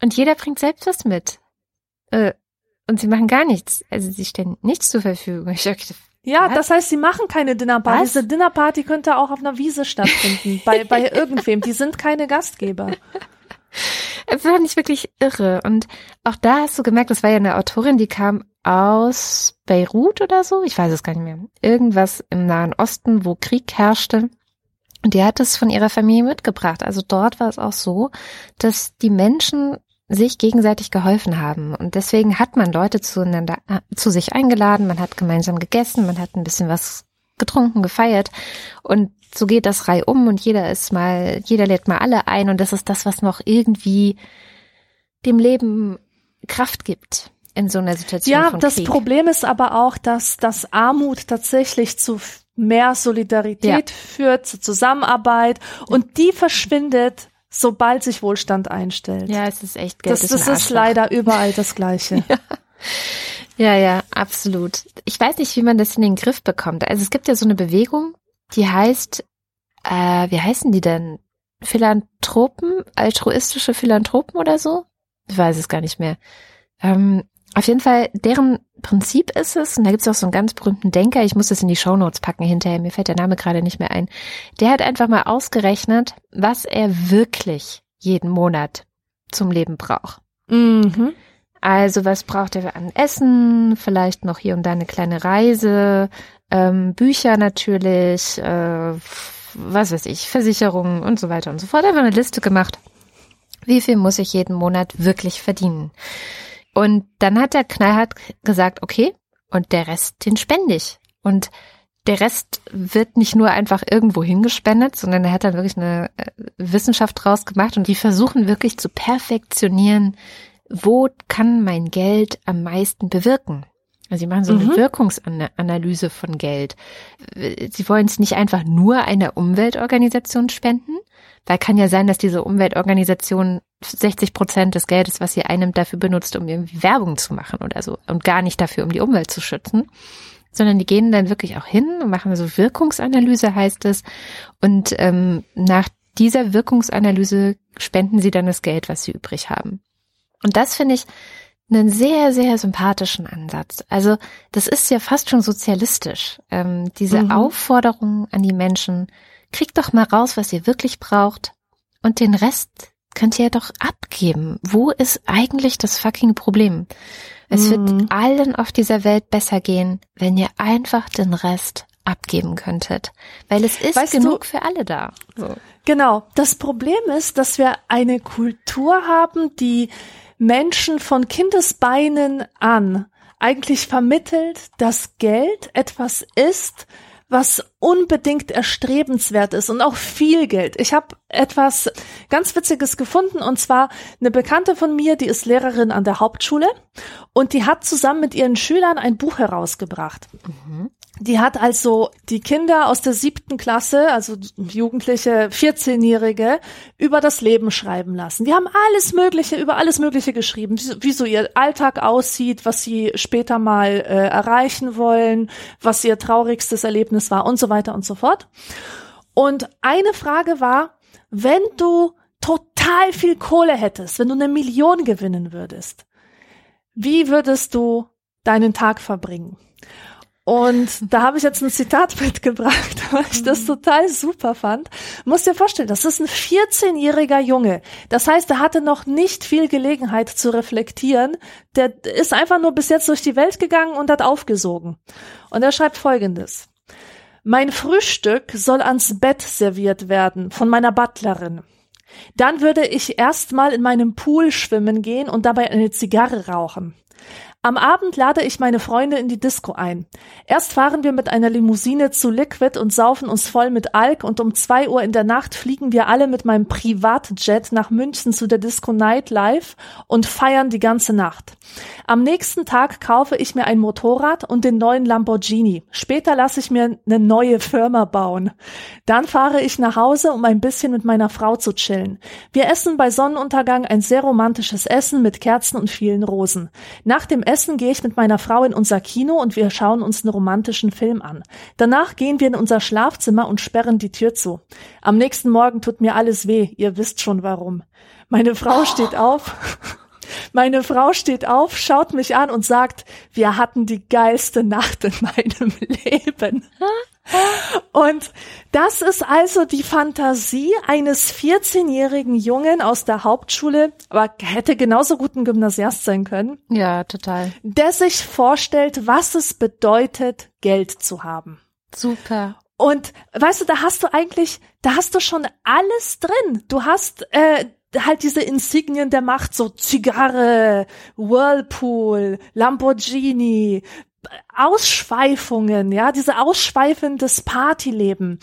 und jeder bringt selbst was mit. Äh, und sie machen gar nichts. Also sie stellen nichts zur Verfügung. Ich dachte, Ja, Was? das heißt, sie machen keine Dinnerparty. Diese Dinnerparty könnte auch auf einer Wiese stattfinden, bei, bei (laughs) irgendwem. Die sind keine Gastgeber. Das fand ich wirklich irre. Und auch da hast du gemerkt, das war ja eine Autorin, die kam aus Beirut oder so. Ich weiß es gar nicht mehr. Irgendwas im Nahen Osten, wo Krieg herrschte. Und die hat es von ihrer Familie mitgebracht. Also dort war es auch so, dass die Menschen sich gegenseitig geholfen haben. Und deswegen hat man Leute zueinander, äh, zu sich eingeladen, man hat gemeinsam gegessen, man hat ein bisschen was getrunken, gefeiert. Und so geht das reihum und jeder ist mal, jeder lädt mal alle ein und das ist das, was noch irgendwie dem Leben Kraft gibt in so einer Situation Ja, das Krieg. Problem ist aber auch, dass das Armut tatsächlich zu mehr Solidarität führt, zu Zusammenarbeit und die verschwindet, sobald sich Wohlstand einstellt. Ja, es ist echt Geld. das ist das ist leider überall das Gleiche. (laughs) Ja, ja, absolut. Ich weiß nicht, wie man das in den Griff bekommt. Also es gibt ja so eine Bewegung, die heißt, äh, wie heißen die denn? Philanthropen, altruistische Philanthropen oder so? Ich weiß es gar nicht mehr. Ähm, auf jeden Fall, deren Prinzip ist es, und da gibt es auch so einen ganz berühmten Denker, ich muss das in die Shownotes packen hinterher, mir fällt der Name gerade nicht mehr ein. Der hat einfach mal ausgerechnet, was er wirklich jeden Monat zum Leben braucht. mhm. Also was braucht er an Essen? Vielleicht noch hier und da eine kleine Reise, ähm, Bücher natürlich, äh, was weiß ich, Versicherungen und so weiter und so fort. Einfach eine Liste gemacht. Wie viel muss ich jeden Monat wirklich verdienen? Und dann hat der knallhart gesagt, okay, und der Rest, den spende ich. Und der Rest wird nicht nur einfach irgendwo hingespendet, sondern er hat dann wirklich eine äh, Wissenschaft draus gemacht und die versuchen wirklich zu perfektionieren, wo kann mein Geld am meisten bewirken? Also sie machen so eine Mhm. Wirkungsanalyse von Geld. Sie wollen es nicht einfach nur einer Umweltorganisation spenden, weil kann ja sein, dass diese Umweltorganisation 60 Prozent des Geldes, was sie einnimmt, dafür benutzt, um irgendwie Werbung zu machen oder so und gar nicht dafür, um die Umwelt zu schützen, sondern die gehen dann wirklich auch hin und machen so Wirkungsanalyse, heißt es, und ähm, nach dieser Wirkungsanalyse spenden sie dann das Geld, was sie übrig haben. Und das finde ich einen sehr, sehr sympathischen Ansatz. Also das ist ja fast schon sozialistisch. Ähm, diese Mhm. Aufforderung an die Menschen, kriegt doch mal raus, was ihr wirklich braucht und den Rest könnt ihr doch abgeben. Wo ist eigentlich das fucking Problem? Es Mhm. wird allen auf dieser Welt besser gehen, wenn ihr einfach den Rest abgeben könntet. Weil es ist Weißt genug du- für alle da. So. Genau. Das Problem ist, dass wir eine Kultur haben, die Menschen von Kindesbeinen an eigentlich vermittelt, dass Geld etwas ist, was unbedingt erstrebenswert ist und auch viel Geld. Ich habe etwas ganz Witziges gefunden und zwar eine Bekannte von mir, die ist Lehrerin an der Hauptschule und die hat zusammen mit ihren Schülern ein Buch herausgebracht. Die hat also die Kinder aus der siebten Klasse, also Jugendliche, 14-Jährige, über das Leben schreiben lassen. Die haben alles Mögliche, über alles Mögliche geschrieben, wie, so- ihr Alltag aussieht, was sie später mal äh, erreichen wollen, was ihr traurigstes Erlebnis war und so weiter und so fort. Und eine Frage war, wenn du total viel Kohle hättest, wenn du eine Million gewinnen würdest, wie würdest du deinen Tag verbringen? Und da habe ich jetzt ein Zitat (laughs) mitgebracht, weil ich das total super fand. Muss dir vorstellen, das ist ein 14-jähriger Junge. Das heißt, er hatte noch nicht viel Gelegenheit zu reflektieren. Der ist einfach nur bis jetzt durch die Welt gegangen und hat aufgesogen. Und er schreibt Folgendes. Mein Frühstück soll ans Bett serviert werden von meiner Butlerin. Dann würde ich erstmal in meinem Pool schwimmen gehen und dabei eine Zigarre rauchen. Am Abend lade ich meine Freunde in die Disco ein. Erst fahren wir mit einer Limousine zu Liquid und saufen uns voll mit Alk und um zwei Uhr in der Nacht fliegen wir alle mit meinem Privatjet nach München zu der Disco Nightlife und feiern die ganze Nacht. Am nächsten Tag kaufe ich mir ein Motorrad und den neuen Lamborghini. Später lasse ich mir eine neue Firma bauen. Dann fahre ich nach Hause, um ein bisschen mit meiner Frau zu chillen. Wir essen bei Sonnenuntergang ein sehr romantisches Essen mit Kerzen und vielen Rosen. Nach dem Essen gehe ich mit meiner Frau in unser Kino und wir schauen uns einen romantischen Film an. Danach gehen wir in unser Schlafzimmer und sperren die Tür zu. Am nächsten Morgen tut mir alles weh. Ihr wisst schon warum. Meine Frau steht auf. Meine Frau steht auf, schaut mich an und sagt, wir hatten die geilste Nacht in meinem (laughs) Leben. Und das ist also die Fantasie eines 14-jährigen Jungen aus der Hauptschule, aber hätte genauso gut ein Gymnasiast sein können, Ja, total. der sich vorstellt, was es bedeutet, Geld zu haben. Super. Und weißt du, da hast du eigentlich, da hast du schon alles drin. Du hast äh, halt diese Insignien der Macht, so Zigarre, Whirlpool, Lamborghini, Ausschweifungen, ja, diese ausschweifendes Partyleben.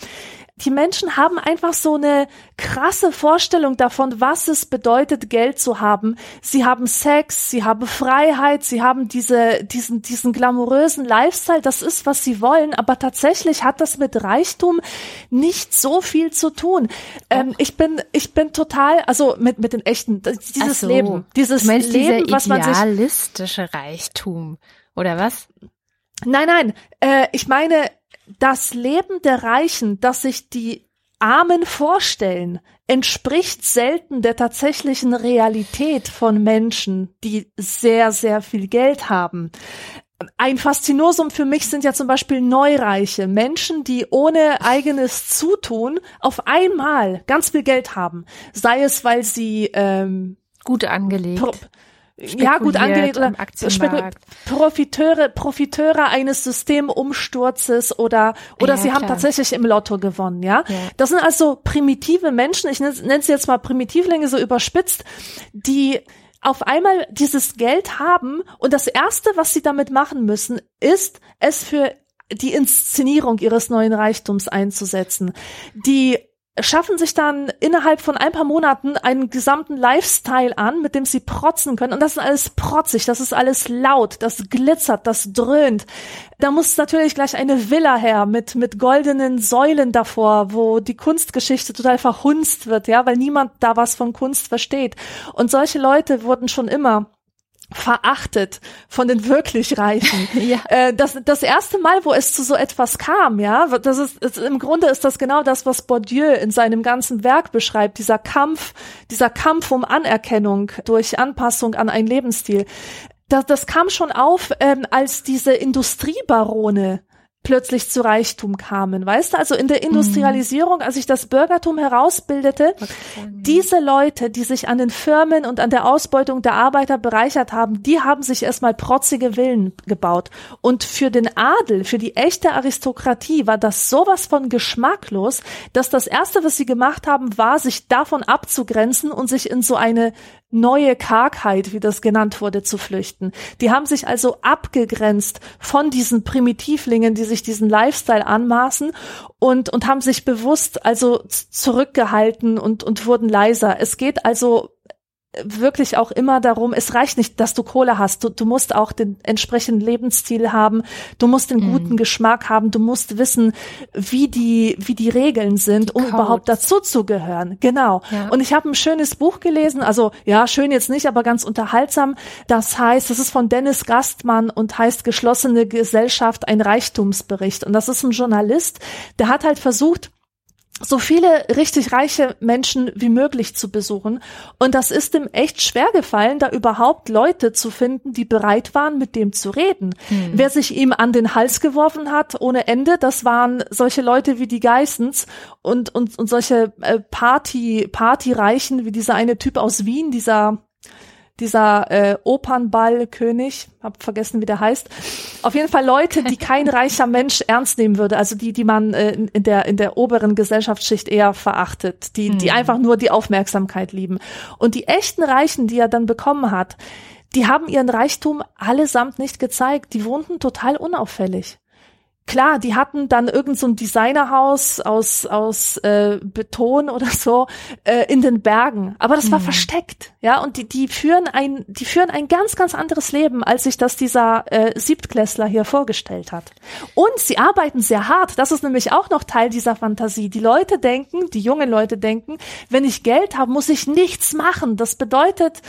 Die Menschen haben einfach so eine krasse Vorstellung davon, was es bedeutet, Geld zu haben. Sie haben Sex, sie haben Freiheit, sie haben diese, diesen, diesen glamourösen Lifestyle. Das ist, was sie wollen. Aber tatsächlich hat das mit Reichtum nicht so viel zu tun. Ähm, ich bin, ich bin total, also mit, mit den echten, dieses so. Leben, dieses meinst Leben, was man sich idealistische Reichtum, oder was? Nein, nein, äh, ich meine, das Leben der Reichen, das sich die Armen vorstellen, entspricht selten der tatsächlichen Realität von Menschen, die sehr, sehr viel Geld haben. Ein Faszinosum für mich sind ja zum Beispiel Neureiche, Menschen, die ohne eigenes Zutun auf einmal ganz viel Geld haben. Sei es, weil sie ähm, Gut angelegt. Ja, gut angelegt oder Profiteure, Profiteure eines Systemumsturzes oder oder Ja, sie haben klar. tatsächlich im Lotto gewonnen, ja? Ja. Das sind also primitive Menschen, ich nenne sie jetzt mal Primitivlinge so überspitzt, die auf einmal dieses Geld haben und das erste, was sie damit machen müssen, ist es für die Inszenierung ihres neuen Reichtums einzusetzen. Die schaffen sich dann innerhalb von ein paar Monaten einen gesamten Lifestyle an, mit dem sie protzen können. Und das ist alles protzig, das ist alles laut, das glitzert, das dröhnt. Da muss natürlich gleich eine Villa her mit, mit goldenen Säulen davor, wo die Kunstgeschichte total verhunzt wird, ja, weil niemand da was von Kunst versteht. Und solche Leute wurden schon immer verachtet von den wirklich Reichen. (laughs) Ja. Äh, das, das erste Mal, wo es zu so etwas kam, ja, das ist, ist im Grunde ist das genau das, was Bourdieu in seinem ganzen Werk beschreibt, dieser Kampf, dieser Kampf um Anerkennung durch Anpassung an einen Lebensstil. Das, das kam schon auf, ähm, als diese Industriebarone plötzlich zu Reichtum kamen, weißt du? Also in der Industrialisierung, als sich das Bürgertum herausbildete, diese Leute, die sich an den Firmen und an der Ausbeutung der Arbeiter bereichert haben, die haben sich erstmal protzige Villen gebaut. Und für den Adel, für die echte Aristokratie war das sowas von geschmacklos, dass das erste, was sie gemacht haben, war, sich davon abzugrenzen und sich in so eine neue Kargheit, wie das genannt wurde, zu flüchten. Die haben sich also abgegrenzt von diesen Primitivlingen, die sich diesen Lifestyle anmaßen und, und haben sich bewusst also zurückgehalten und, und wurden leiser. Es geht also wirklich auch immer darum, es reicht nicht, dass du Kohle hast. Du, du musst auch den entsprechenden Lebensstil haben. Du musst den guten mhm. Geschmack haben. Du musst wissen, wie die, wie die Regeln sind, um Codes. überhaupt dazu zu gehören. Genau. Ja. Und ich habe ein schönes Buch gelesen. Also, ja, schön jetzt nicht, aber ganz unterhaltsam. Das heißt, das ist von Dennis Gastmann und heißt Geschlossene Gesellschaft, ein Reichtumsbericht. Und das ist ein Journalist, der hat halt versucht, so viele richtig reiche Menschen wie möglich zu besuchen. Und das ist ihm echt schwer gefallen, da überhaupt Leute zu finden, die bereit waren, mit dem zu reden. Mhm. Wer sich ihm an den Hals geworfen hat, ohne Ende, das waren solche Leute wie die Geissens und, und, und solche äh, Party, Partyreichen wie dieser eine Typ aus Wien, dieser dieser äh, Opernballkönig, hab vergessen, wie der heißt. Auf jeden Fall Leute, die kein (laughs) reicher Mensch ernst nehmen würde, also die, die man äh, in der in der oberen Gesellschaftsschicht eher verachtet, die, die hm. einfach nur die Aufmerksamkeit lieben. Und die echten Reichen, die er dann bekommen hat, die haben ihren Reichtum allesamt nicht gezeigt. Die wohnten total unauffällig. Klar, die hatten dann irgend so ein Designerhaus aus aus äh, Beton oder so äh, in den Bergen, aber das war mhm. versteckt, ja. Und die die führen ein die führen ein ganz ganz anderes Leben, als sich das dieser äh, Siebtklässler hier vorgestellt hat. Und sie arbeiten sehr hart. Das ist nämlich auch noch Teil dieser Fantasie. Die Leute denken, die jungen Leute denken, wenn ich Geld habe, muss ich nichts machen. Das bedeutet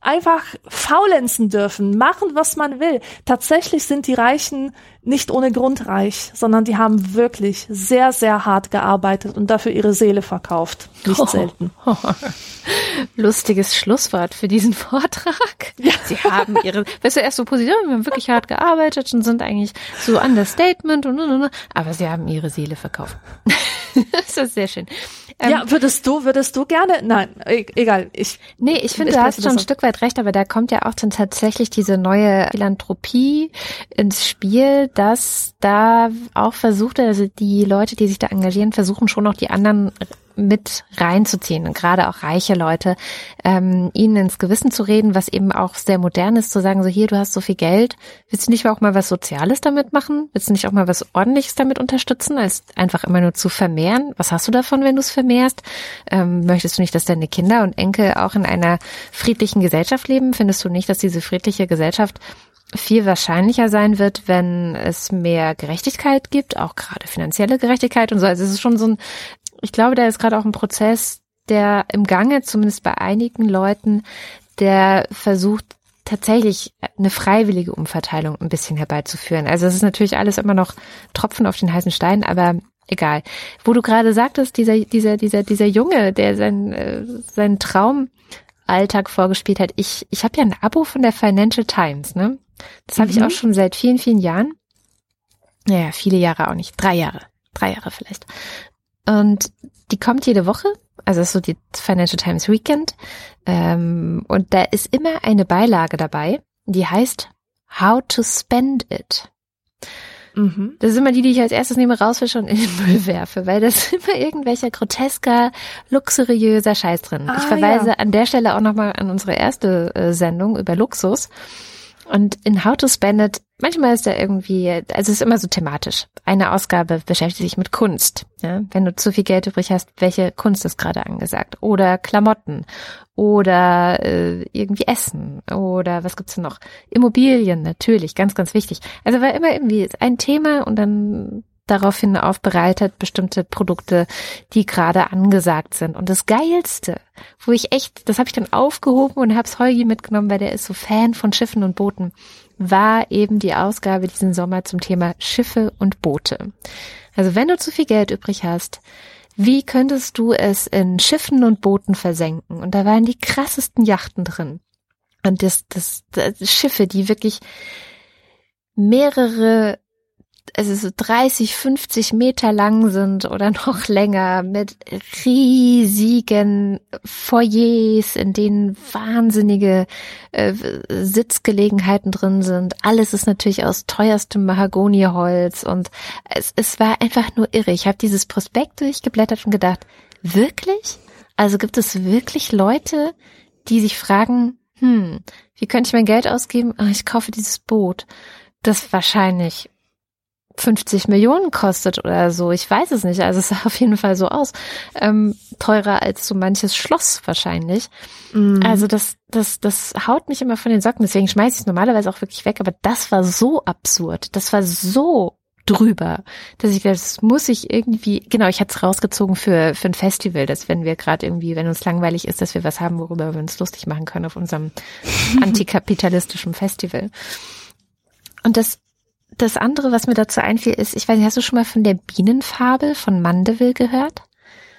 einfach faulenzen dürfen, machen, was man will. Tatsächlich sind die Reichen nicht ohne Grund reich, sondern die haben wirklich sehr, sehr hart gearbeitet und dafür ihre Seele verkauft. Nicht oh. selten. (laughs) Lustiges Schlusswort für diesen (laughs) Vortrag. Ja. Sie haben ihre, weißt du, erst so positiv, wir haben wirklich hart gearbeitet und sind eigentlich so Understatement und, und, und aber sie haben ihre Seele verkauft. (laughs) das ist sehr schön. Ähm, ja, würdest du, würdest du gerne? Nein, e egal. Ich, nee, ich finde, du hast schon ein Stück weit recht, aber da kommt ja auch dann tatsächlich diese neue Philanthropie ins Spiel, dass da auch versucht, also die Leute, die sich da engagieren, versuchen schon noch die anderen mit reinzuziehen und gerade auch reiche Leute, ähm, ihnen ins Gewissen zu reden, was eben auch sehr modern ist, zu sagen, so hier, du hast so viel Geld, willst du nicht auch mal was Soziales damit machen? Willst du nicht auch mal was Ordentliches damit unterstützen, als einfach immer nur zu vermehren? Was hast du davon, wenn du es vermehrst? Ähm, möchtest du nicht, dass deine Kinder und Enkel auch in einer friedlichen Gesellschaft leben? Findest du nicht, dass diese friedliche Gesellschaft viel wahrscheinlicher sein wird, wenn es mehr Gerechtigkeit gibt, auch gerade finanzielle Gerechtigkeit und so. Also es ist schon so ein ich glaube, da ist gerade auch ein Prozess, der im Gange, zumindest bei einigen Leuten, der versucht, tatsächlich eine freiwillige Umverteilung ein bisschen herbeizuführen. Also es ist natürlich alles immer noch Tropfen auf den heißen Stein, aber egal. Wo du gerade sagtest, dieser, dieser, dieser, dieser Junge, der sein, äh, seinen Traumalltag vorgespielt hat. Ich, ich habe ja ein Abo von der Financial Times, ne? Das mhm. habe ich auch schon seit vielen, vielen Jahren. Naja, viele Jahre auch nicht. Drei Jahre. Drei Jahre vielleicht. Und die kommt jede Woche, also ist so die Financial Times Weekend. Ähm, und da ist immer eine Beilage dabei, die heißt How to Spend It. Mhm. Das ist immer die, die ich als erstes nehme, rausfische und in den Müll werfe, weil das (laughs) immer irgendwelcher grotesker, luxuriöser Scheiß drin. Ah, ich verweise ja. an der Stelle auch nochmal an unsere erste äh, Sendung über Luxus. Und in How to Spend It, manchmal ist da irgendwie, also es ist immer so thematisch. Eine Ausgabe beschäftigt sich mit Kunst. Ja? Wenn du zu viel Geld übrig hast, welche Kunst ist gerade angesagt? Oder Klamotten oder äh, irgendwie Essen oder was gibt's denn noch? Immobilien natürlich, ganz, ganz wichtig. Also war immer irgendwie ein Thema und dann daraufhin aufbereitet, bestimmte Produkte, die gerade angesagt sind. Und das Geilste, wo ich echt, das habe ich dann aufgehoben und hab's Holgi mitgenommen, weil der ist so Fan von Schiffen und Booten, war eben die Ausgabe diesen Sommer zum Thema Schiffe und Boote. Also wenn du zu viel Geld übrig hast, wie könntest du es in Schiffen und Booten versenken? Und da waren die krassesten Yachten drin. Und das, das, das Schiffe, die wirklich mehrere also so 30, 50 Meter lang sind oder (laughs) noch länger mit riesigen Foyers, in denen wahnsinnige äh, Sitzgelegenheiten drin sind. Alles ist natürlich aus teuerstem Mahagoniholz und es, es war einfach nur irre. Ich habe dieses Prospekt durchgeblättert und gedacht, wirklich? Also gibt es wirklich Leute, die sich fragen, hm, wie könnte ich mein Geld ausgeben? Oh, ich kaufe dieses Boot, das wahrscheinlich 50 Millionen kostet oder so. Ich weiß es nicht. Also es sah (laughs) auf jeden Fall so aus. Ähm, teurer als so manches Schloss wahrscheinlich. Mm. Also das, das, das haut mich immer von den Socken. Deswegen schmeiße ich es normalerweise auch wirklich weg. Aber das war so absurd. Das war so drüber, dass ich das muss ich irgendwie, genau, ich hatte es rausgezogen für, für ein Festival, dass wenn wir gerade irgendwie, wenn uns langweilig ist, dass wir was haben, worüber wir uns lustig machen können auf unserem (laughs) antikapitalistischen Festival. Und das, das andere, was mir dazu einfiel, ist, ich weiß nicht, hast du schon mal von der Bienenfabel von Mandeville gehört?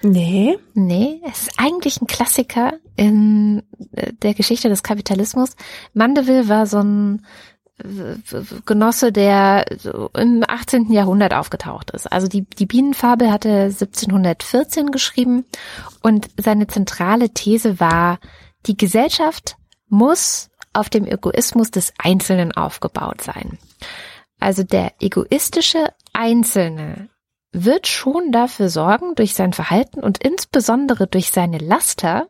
Nee. Nee, es ist eigentlich ein Klassiker in äh, der Geschichte des Kapitalismus. Mandeville war so ein Genosse, der im 18. Jahrhundert aufgetaucht ist. Also die, die Bienenfabel hatte 1714 geschrieben und seine zentrale These war, die Gesellschaft muss auf dem Egoismus des Einzelnen aufgebaut sein. Also der egoistische Einzelne wird schon dafür sorgen, durch sein Verhalten und insbesondere durch seine Laster,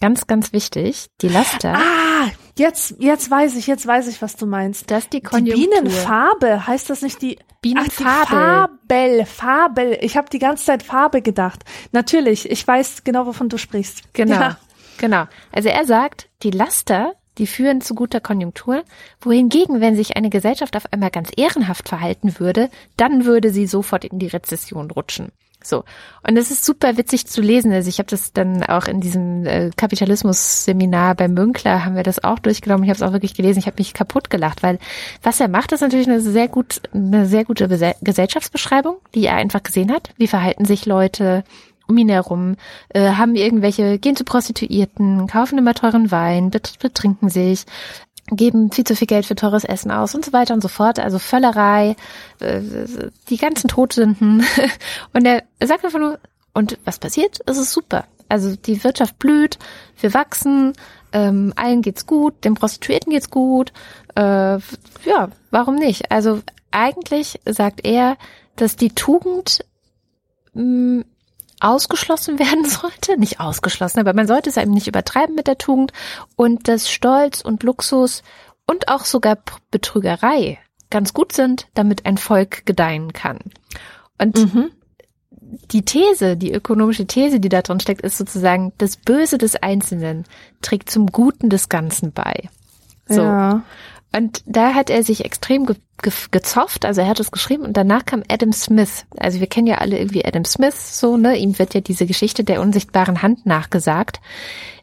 ganz, ganz wichtig, die Laster. Ah, Jetzt, jetzt weiß ich, jetzt weiß ich, was du meinst. Das ist die Konjunktur. Die Bienenfarbe, heißt das nicht die Bienenfabel? Ach, Fabel, Fabel. Ich habe die ganze Zeit Farbe gedacht. Natürlich, ich weiß genau, wovon du sprichst. Genau, ja. genau. Also er sagt, die Laster, die führen zu guter Konjunktur, wohingegen, wenn sich eine Gesellschaft auf einmal ganz ehrenhaft verhalten würde, dann würde sie sofort in die Rezession rutschen. So. Und es ist super witzig zu lesen. Also ich habe das dann auch in diesem äh, Kapitalismus-Seminar bei Münkler haben wir das auch durchgenommen. Ich habe es auch wirklich gelesen. Ich habe mich kaputt gelacht, weil was er macht, ist natürlich eine sehr gut, eine sehr gute Gesellschaftsbeschreibung, die er einfach gesehen hat. Wie verhalten sich Leute um ihn herum, äh, haben irgendwelche, gehen zu Prostituierten, kaufen immer teuren Wein, betrinken sich, geben viel zu viel Geld für teures Essen aus und so weiter und so fort. Also Völlerei, äh, die ganzen Todsünden. (laughs) Und er sagt einfach nur, und was passiert? Es ist super. Also die Wirtschaft blüht, wir wachsen, ähm, allen geht's gut, den Prostituierten geht's gut. Äh, ja, warum nicht? Also eigentlich sagt er, dass die Tugend mh, ausgeschlossen (laughs) werden sollte. Nicht ausgeschlossen, aber man sollte es eben nicht übertreiben mit der Tugend und dass Stolz und Luxus und auch sogar Betrügerei ganz gut sind, damit ein Volk gedeihen kann. Und mhm. die These, die ökonomische These, die da drin steckt, ist sozusagen, das Böse des Einzelnen trägt zum Guten des Ganzen bei. So. Ja. Und da hat er sich extrem ge ge gezofft, also er hat es geschrieben und danach kam Adam Smith. Also wir kennen ja alle irgendwie Adam Smith so, ne? Ihm wird ja diese Geschichte der unsichtbaren Hand nachgesagt.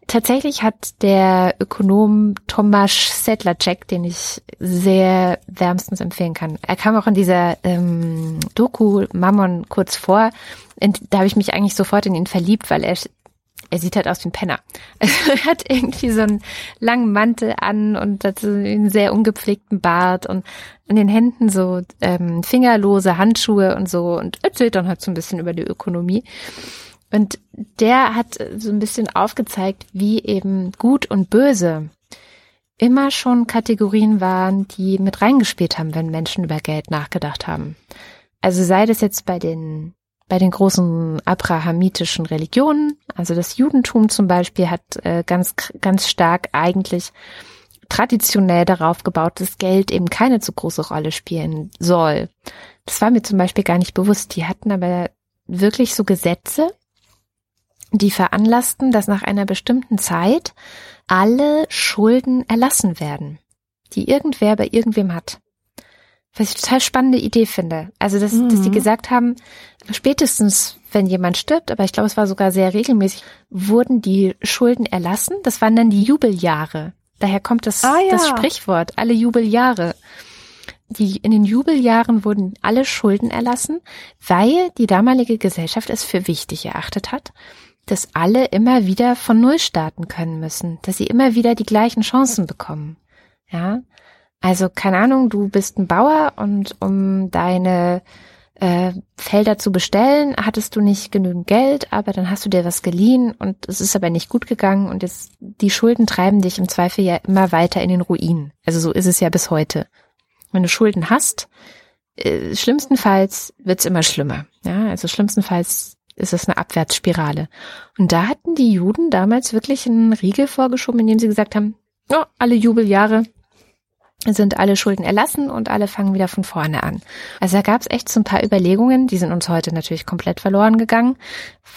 Tatsächlich hat der Ökonom Tomasz Sedlacek, den ich sehr wärmstens empfehlen kann. Er kam auch in dieser ähm, Doku Mammon kurz vor. Und da habe ich mich eigentlich sofort in ihn verliebt, weil er er sieht halt aus wie ein Penner. (laughs) er hat irgendwie so einen langen Mantel an und dazu einen sehr ungepflegten Bart und an den Händen so ähm, fingerlose Handschuhe und so und erzählt dann halt so ein bisschen über die Ökonomie. Und der hat so ein bisschen aufgezeigt, wie eben gut und böse immer schon Kategorien waren, die mit reingespielt haben, wenn Menschen über Geld nachgedacht haben. Also sei das jetzt bei den bei den großen abrahamitischen Religionen, also das Judentum zum Beispiel hat äh, ganz, ganz stark eigentlich traditionell darauf gebaut, dass Geld eben keine zu große Rolle spielen soll. Das war mir zum Beispiel gar nicht bewusst. Die hatten aber wirklich so Gesetze, die veranlassten, dass nach einer bestimmten Zeit alle Schulden erlassen werden, die irgendwer bei irgendwem hat. Was ich total spannende Idee finde. Also, dass, mhm. dass die mhm. gesagt haben, spätestens, wenn jemand stirbt, aber ich glaube, es war sogar sehr regelmäßig, wurden die Schulden erlassen. Das waren dann die Jubeljahre. Daher kommt das, ah, ja. das Sprichwort, alle Jubeljahre. Die, in den Jubeljahren wurden alle Schulden erlassen, weil die damalige Gesellschaft es für wichtig erachtet hat, dass alle immer wieder von Null starten können müssen, dass sie immer wieder die gleichen Chancen bekommen. Ja, Also keine Ahnung, du bist ein Bauer und um deine äh, Felder zu bestellen, hattest du nicht genügend Geld, aber dann hast du dir was geliehen und es ist aber nicht gut gegangen und jetzt die Schulden treiben dich im Zweifel ja immer weiter in den Ruin. Also so ist es ja bis heute. Wenn du Schulden hast, äh, schlimmstenfalls wird's immer schlimmer. Ja, also schlimmstenfalls ist es eine Abwärtsspirale. Und da hatten die Juden damals wirklich einen Riegel vorgeschoben, indem sie gesagt haben, oh, alle Jubeljahre sind alle Schulden erlassen und alle fangen wieder von vorne an. Also da gab es echt so ein paar Überlegungen, die sind uns heute natürlich komplett verloren gegangen,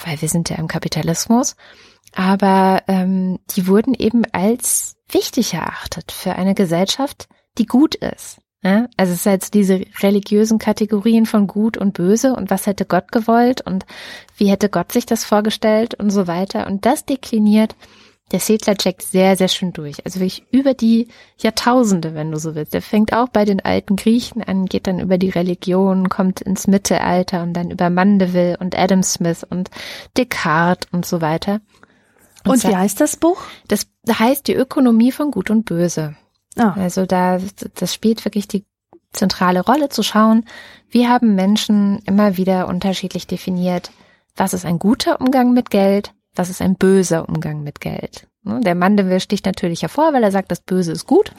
weil wir sind ja im Kapitalismus. Aber ähm, die wurden eben als wichtig erachtet für eine Gesellschaft, die gut ist. Ja? Also es ist jetzt diese religiösen Kategorien von gut und böse und was hätte Gott gewollt und wie hätte Gott sich das vorgestellt und so weiter. Und das dekliniert der Sedler checkt sehr, sehr schön durch. Also wirklich über die Jahrtausende, wenn du so willst. Der fängt auch bei den alten Griechen an, geht dann über die Religion, kommt ins Mittelalter und dann über Mandeville und Adam Smith und Descartes und so weiter. Und, und wie heißt das Buch? Das heißt die Ökonomie von Gut und Böse. Oh. Also da, das spielt wirklich die zentrale Rolle zu schauen, wie haben Menschen immer wieder unterschiedlich definiert, was ist ein guter Umgang mit Geld, das ist ein böser Umgang mit Geld. Ne, der Mandeville sticht natürlich hervor, weil er sagt, das Böse ist gut.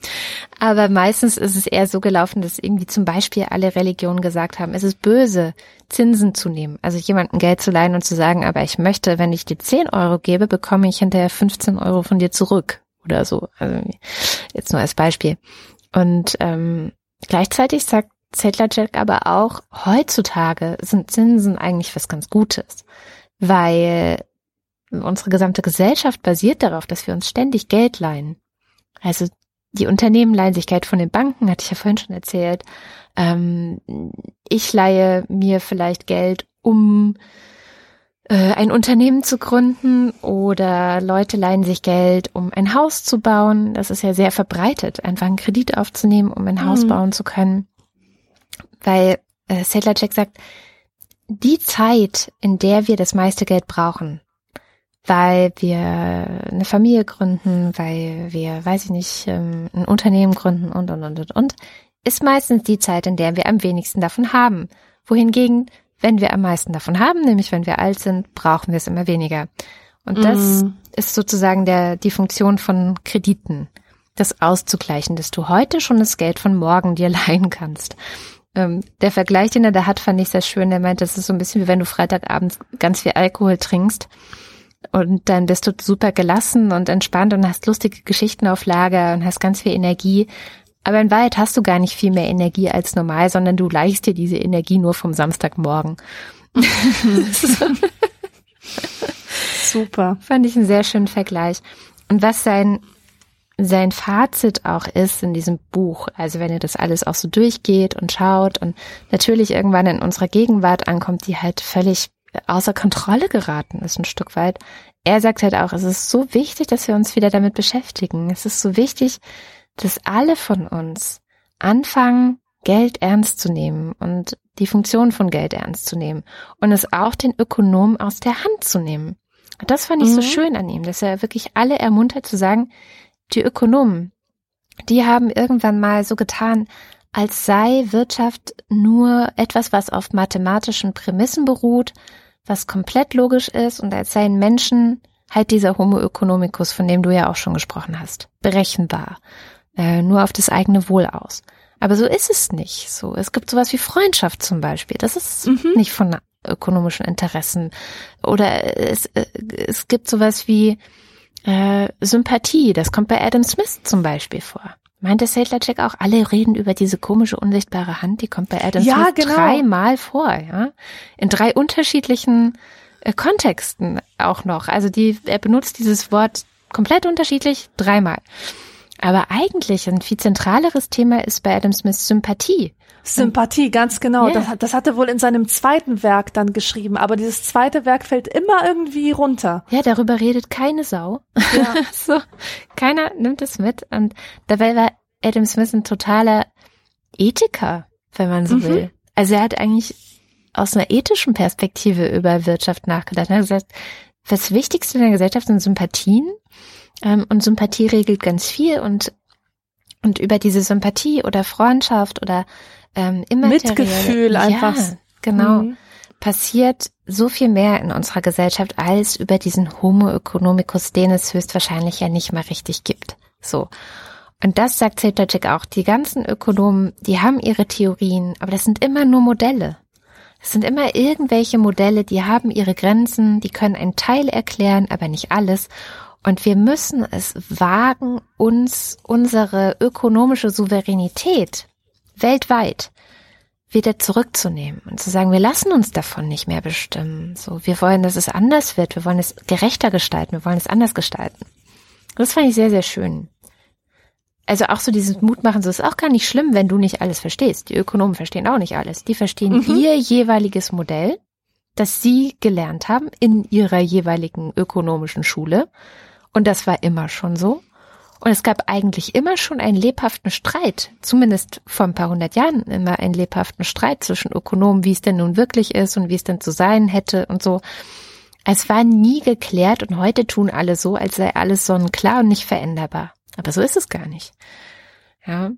(laughs) Aber meistens ist es eher so gelaufen, dass irgendwie zum Beispiel alle Religionen gesagt haben, es ist böse, Zinsen zu nehmen. Also jemandem Geld zu leihen und zu sagen, aber ich möchte, wenn ich dir 10 Euro gebe, bekomme ich hinterher 15 Euro von dir zurück oder so. Also jetzt nur als Beispiel. Und ähm, gleichzeitig sagt Zettlercheck aber auch, heutzutage sind Zinsen eigentlich was ganz Gutes, weil unsere gesamte Gesellschaft basiert darauf, dass wir uns ständig Geld leihen. Also die Unternehmen leihen sich Geld von den Banken, hatte ich ja vorhin schon erzählt. Ähm, ich leihe mir vielleicht Geld, um äh, ein Unternehmen zu gründen oder Leute leihen sich Geld, um ein Haus zu bauen. Das ist ja sehr verbreitet, einfach einen Kredit aufzunehmen, um ein mhm. Haus bauen zu können. Weil äh, Sedlacek sagt, die Zeit, in der wir das meiste Geld brauchen, weil wir eine Familie gründen, weil wir, weiß ich nicht, ähm, ein Unternehmen gründen und, und, und, und, und, ist meistens die Zeit, in der wir am wenigsten davon haben. Wohingegen, wenn wir am meisten davon haben, nämlich wenn wir alt sind, brauchen wir es immer weniger. Und das mm. ist sozusagen der, die Funktion von Krediten, das auszugleichen, dass du heute schon das Geld von morgen dir (laughs) leihen kannst. Ähm, der Vergleich, den er da hat, fand ich sehr schön. Der meint, das ist so ein bisschen wie wenn du Freitagabend ganz viel Alkohol trinkst und dann bist du super gelassen und entspannt und hast lustige Geschichten auf Lager und hast ganz viel Energie. Aber in Wahrheit hast du gar nicht viel mehr Energie als normal, sondern du leihst dir diese Energie nur vom Samstagmorgen. (laughs) Super. Fand ich einen sehr schönen Vergleich. Und was sein, sein Fazit auch ist in diesem Buch, also wenn ihr das alles auch so durchgeht und schaut und natürlich irgendwann in unserer Gegenwart ankommt, die halt völlig außer Kontrolle geraten ist ein Stück weit. Er sagt halt auch, es ist so wichtig, dass wir uns wieder damit beschäftigen. Es ist so wichtig, dass alle von uns anfangen, Geld ernst zu nehmen und die Funktion von Geld ernst zu nehmen und es auch den Ökonomen aus der Hand zu nehmen. Und das fand ich mhm. so schön an ihm, dass er wirklich alle ermuntert zu sagen, die Ökonomen, die haben irgendwann mal so getan, als sei Wirtschaft nur etwas, was auf mathematischen Prämissen beruht was komplett logisch ist und als seien Menschen halt dieser Homo economicus, von dem du ja auch schon gesprochen hast, berechenbar, äh, nur auf das eigene Wohl aus. Aber so ist es nicht. So, es gibt sowas wie Freundschaft zum Beispiel. Das ist mhm. nicht von ökonomischen Interessen. Oder es, äh, es gibt sowas wie äh, Sympathie. Das kommt bei Adam Smith zum Beispiel vor. Meint der Sadler-Check auch, alle reden über diese komische, unsichtbare Hand, die kommt bei Adam ja, Smith genau. dreimal vor, ja. In drei unterschiedlichen äh, Kontexten auch noch. Also die, er benutzt dieses Wort komplett unterschiedlich dreimal. Aber eigentlich ein viel zentraleres Thema ist bei Adam Smith Sympathie. Sympathie, ganz genau. Yeah. Das, das hat er wohl in seinem zweiten Werk dann geschrieben, aber dieses zweite Werk fällt immer irgendwie runter. Ja, darüber redet keine Sau. Ja. (laughs) so, keiner nimmt es mit. Und dabei war Adam Smith ein totaler Ethiker, wenn man so mhm. will. Also er hat eigentlich aus einer ethischen Perspektive über Wirtschaft nachgedacht. Er hat gesagt, das Wichtigste in der Gesellschaft sind Sympathien. Ähm, und Sympathie regelt ganz viel und Und über diese Sympathie oder Freundschaft oder ähm, Mitgefühl einfach. Ja, genau. Mhm. Passiert so viel mehr in unserer Gesellschaft als über diesen Homo economicus, den es höchstwahrscheinlich ja nicht mal richtig gibt. So. Und das sagt Zeltacek auch. Die ganzen Ökonomen, die haben ihre Theorien, aber das sind immer nur Modelle. Es sind immer irgendwelche Modelle, die haben ihre Grenzen, die können einen Teil erklären, aber nicht alles. Und wir müssen es wagen, uns unsere ökonomische Souveränität weltweit wieder zurückzunehmen und zu sagen, wir lassen uns davon nicht mehr bestimmen. So, wir wollen, dass es anders wird, wir wollen es gerechter gestalten, wir wollen es anders gestalten. Das fand ich sehr, sehr schön. Also auch so dieses Mut machen, so ist auch gar nicht schlimm, wenn du nicht alles verstehst. Die Ökonomen verstehen auch nicht alles. Die verstehen mhm. ihr jeweiliges Modell, das sie gelernt haben in ihrer jeweiligen ökonomischen Schule. Und das war immer schon so. Und es gab eigentlich immer schon einen lebhaften Streit, zumindest vor ein paar hundert Jahren immer einen lebhaften Streit zwischen Ökonomen, wie es denn nun wirklich ist und wie es denn zu sein hätte und so. Es war nie geklärt und heute tun alle so, als sei alles sonnenklar und nicht veränderbar. Aber so ist es gar nicht. Ja.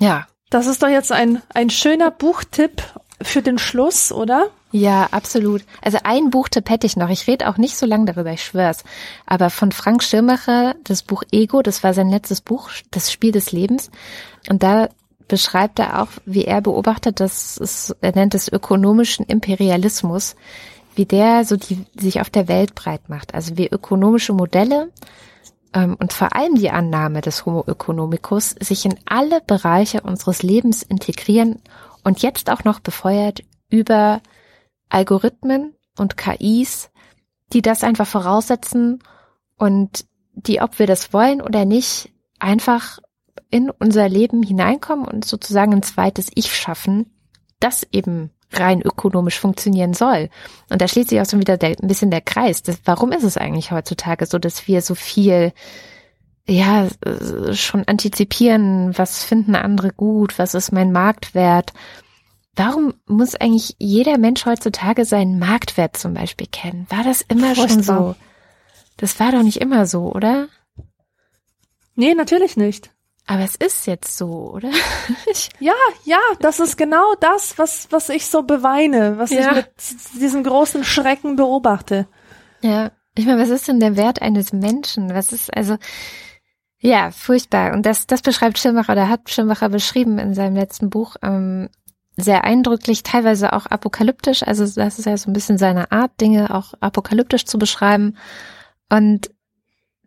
Ja. Das ist doch jetzt ein, ein schöner Buchtipp für den Schluss, oder? Ja, absolut. Also ein Buchtipp hätte ich noch. Ich rede auch nicht so lange darüber, ich schwör's. Aber von Frank Schirmacher, das Buch Ego, das war sein letztes Buch, das Spiel des Lebens. Und da beschreibt er auch, wie er beobachtet, dass es, er nennt es ökonomischen Imperialismus, wie der so die sich auf der Welt breit macht. Also wie ökonomische Modelle ähm, und vor allem die Annahme des Homo economicus sich in alle Bereiche unseres Lebens integrieren und jetzt auch noch befeuert über Algorithmen und KIs, die das einfach voraussetzen und die, ob wir das wollen oder nicht, einfach in unser Leben hineinkommen und sozusagen ein zweites Ich schaffen, das eben rein ökonomisch funktionieren soll. Und da schließt sich auch so wieder der, ein bisschen der Kreis. Das, warum ist es eigentlich heutzutage so, dass wir so viel ja, schon antizipieren, was finden andere gut, was ist mein Marktwert? Warum muss eigentlich jeder Mensch heutzutage seinen Marktwert zum Beispiel kennen? War das immer Furchtbar. schon so? Das war doch nicht immer so, oder? Nee, natürlich nicht. Aber es ist jetzt so, oder? (laughs) ja, ja, das ist genau das, was, was ich so beweine, was ja. ich mit diesem großen Schrecken beobachte. Ja, ich meine, was ist denn der Wert eines Menschen? Was ist, also, ja, furchtbar. Und das, das beschreibt Schirmacher oder hat Schirmacher beschrieben in seinem letzten Buch, ähm, sehr eindrücklich, teilweise auch apokalyptisch. Also das ist ja so ein bisschen seine Art, Dinge auch apokalyptisch zu beschreiben. Und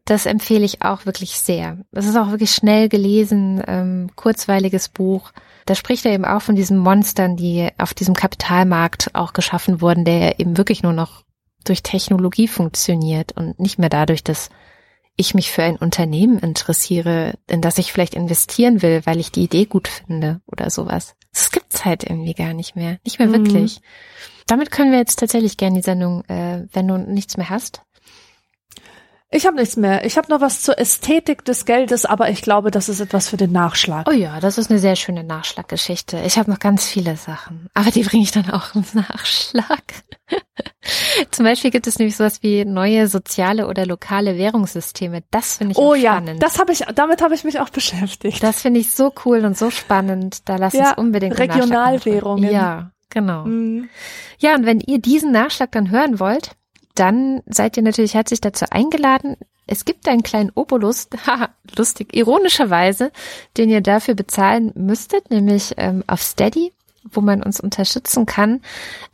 das empfehle ich auch wirklich sehr. Es ist auch wirklich schnell gelesen, ähm, kurzweiliges Buch. Da spricht er eben auch von diesen Monstern, die auf diesem Kapitalmarkt auch geschaffen wurden, der eben wirklich nur noch durch Technologie funktioniert und nicht mehr dadurch, dass ich mich für ein Unternehmen interessiere, in das ich vielleicht investieren will, weil ich die Idee gut finde oder sowas. Das gibt's halt irgendwie gar nicht mehr. Nicht mehr mhm. wirklich. Damit können wir jetzt tatsächlich gerne die Sendung, äh, wenn du nichts mehr hast, ich habe nichts mehr. Ich habe noch was zur Ästhetik des Geldes, aber ich glaube, das ist etwas für den Nachschlag. Oh ja, das ist eine sehr schöne Nachschlaggeschichte. Ich habe noch ganz viele Sachen, aber die bringe ich dann auch im Nachschlag. (laughs) Zum Beispiel gibt es nämlich sowas wie neue soziale oder lokale Währungssysteme. Das finde ich oh, spannend. Oh ja, das habe ich, damit habe ich mich auch beschäftigt. Das finde ich so cool und so spannend. Da lass ja, uns unbedingt Regionalwährungen. Ja, genau. Mhm. Ja, und wenn ihr diesen Nachschlag dann hören wollt, dann seid ihr natürlich herzlich dazu eingeladen. Es gibt einen kleinen Obolus, (laughs) lustig, ironischerweise, den ihr dafür bezahlen müsstet, nämlich ähm, auf Steady, wo man uns unterstützen kann,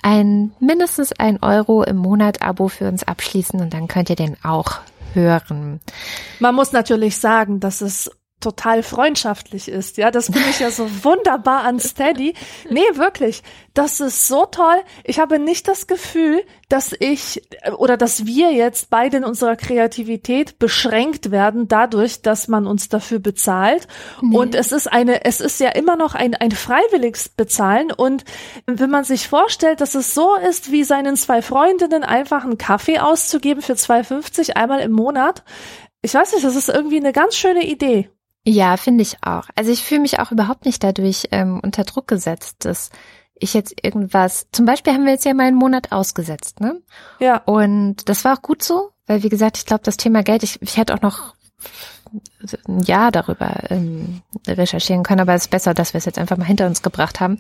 ein mindestens ein Euro im Monat Abo für uns abschließen und dann könnt ihr den auch hören. Man muss natürlich sagen, dass es total freundschaftlich ist. Ja, das finde ich ja so wunderbar an Steady. Nee, wirklich. Das ist so toll. Ich habe nicht das Gefühl, dass ich oder dass wir jetzt beide in unserer Kreativität beschränkt werden dadurch, dass man uns dafür bezahlt. Nee. Und es ist eine, es ist ja immer noch ein, ein freiwilliges Bezahlen. Und wenn man sich vorstellt, dass es so ist, wie seinen zwei Freundinnen einfach einen Kaffee auszugeben für 2,50 einmal im Monat, ich weiß nicht, das ist irgendwie eine ganz schöne Idee. Ja, finde ich auch. Also ich fühle mich auch überhaupt nicht dadurch ähm, unter Druck gesetzt, dass ich jetzt irgendwas, zum Beispiel haben wir jetzt ja mal einen Monat ausgesetzt, ne? Ja. Und das war auch gut so, weil wie gesagt, ich glaube, das Thema Geld, ich, ich hätte auch noch ein Jahr darüber ähm, recherchieren können, aber es ist besser, dass wir es jetzt einfach mal hinter uns gebracht haben.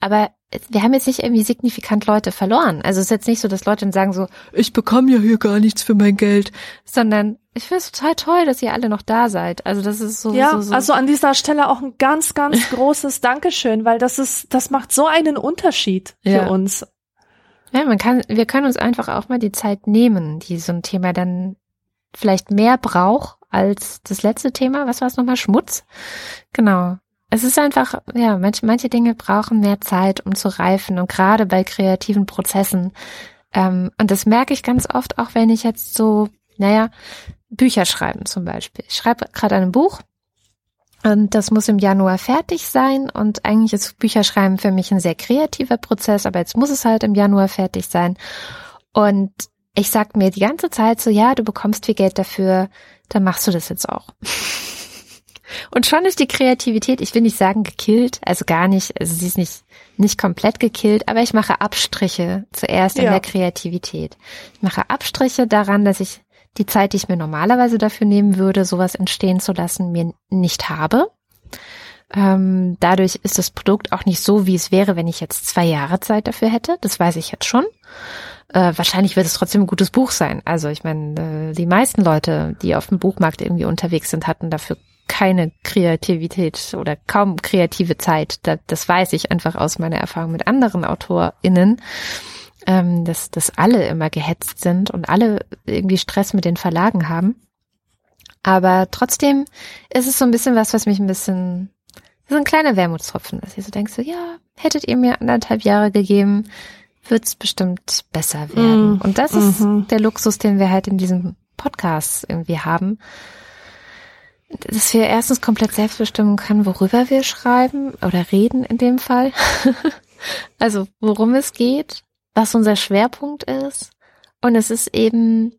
Aber wir haben jetzt nicht irgendwie signifikant Leute verloren. Also es ist jetzt nicht so, dass Leute dann sagen so, ich bekomme ja hier gar nichts für mein Geld, sondern ich finde es total toll, dass ihr alle noch da seid. Also das ist so. Ja, so, so. also an dieser Stelle auch ein ganz, ganz (laughs) großes Dankeschön, weil das ist, das macht so einen Unterschied für Ja. uns. Ja, man kann, wir können uns einfach auch mal die Zeit nehmen, die so ein Thema dann vielleicht mehr braucht als das letzte Thema. Was war es nochmal? Schmutz? Genau. Es ist einfach, ja, manche, manche Dinge brauchen mehr Zeit, um zu reifen und gerade bei kreativen Prozessen. Ähm, und das merke ich ganz oft auch, wenn ich jetzt so, naja, Bücher schreiben zum Beispiel. Ich schreibe gerade ein Buch und das muss im Januar fertig sein und eigentlich ist Bücherschreiben für mich ein sehr kreativer Prozess, aber jetzt muss es halt im Januar fertig sein. Und ich sag mir die ganze Zeit so, ja, du bekommst viel Geld dafür, dann machst du das jetzt auch. (laughs) Und schon ist die Kreativität, ich will nicht sagen gekillt, also gar nicht, also sie ist nicht, nicht komplett gekillt, aber ich mache Abstriche zuerst in Ja. der Kreativität. Ich mache Abstriche daran, dass ich die Zeit, die ich mir normalerweise dafür nehmen würde, sowas entstehen zu lassen, mir nicht habe. Ähm, dadurch ist das Produkt auch nicht so, wie es wäre, wenn ich jetzt zwei Jahre Zeit dafür hätte. Das weiß ich jetzt schon. Äh, wahrscheinlich wird es trotzdem ein gutes Buch sein. Also ich meine, äh, die meisten Leute, die auf dem Buchmarkt irgendwie unterwegs sind, hatten dafür keine Kreativität oder kaum kreative Zeit. Da, das weiß ich einfach aus meiner Erfahrung mit anderen AutorInnen, ähm, dass, dass alle immer gehetzt sind und alle irgendwie Stress mit den Verlagen haben. Aber trotzdem ist es so ein bisschen was, was mich ein bisschen, so ein kleiner Wermutstropfen, dass ich so denke, so, ja, hättet ihr mir anderthalb Jahre gegeben, wird's bestimmt besser werden. Mm, Und das ist mhm. der Luxus, den wir halt in diesem Podcast irgendwie haben. Dass wir erstens komplett selbst bestimmen können, worüber wir schreiben oder reden in dem Fall. (laughs) also worum es geht, was unser Schwerpunkt ist. Und es ist eben,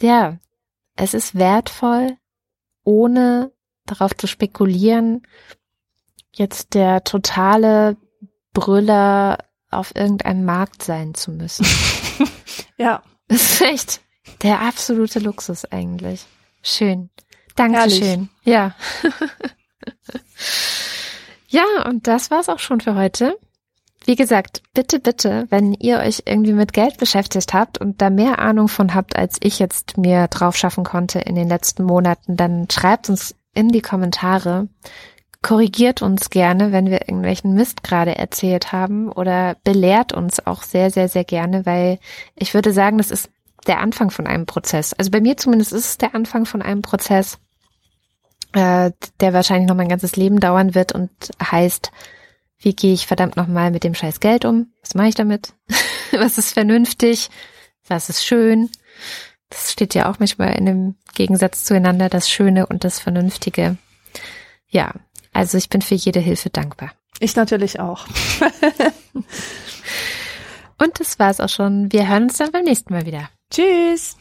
ja, es ist wertvoll, ohne darauf zu spekulieren, jetzt der totale Brüller auf irgendeinem Markt sein zu müssen. (laughs) Ja, Das ist echt der absolute Luxus eigentlich. Schön. Dankeschön. Ja. (laughs) ja, und das war's auch schon für heute. Wie gesagt, bitte, bitte, wenn ihr euch irgendwie mit Geld beschäftigt habt und da mehr Ahnung von habt, als ich jetzt mir drauf schaffen konnte in den letzten Monaten, dann schreibt uns in die Kommentare. Korrigiert uns gerne, wenn wir irgendwelchen Mist gerade erzählt haben oder belehrt uns auch sehr, sehr, sehr gerne, weil ich würde sagen, das ist der Anfang von einem Prozess. Also bei mir zumindest ist es der Anfang von einem Prozess, äh, der wahrscheinlich noch mein ganzes Leben dauern wird und heißt, wie gehe ich verdammt nochmal mit dem scheiß Geld um? Was mache ich damit? (laughs) was ist vernünftig? Was ist schön? Das steht ja auch manchmal in dem Gegensatz zueinander, das Schöne und das Vernünftige. Ja, also ich bin für jede Hilfe dankbar. Ich natürlich auch. (laughs) Und das war's auch schon. Wir hören uns dann beim nächsten Mal wieder. Tschüss.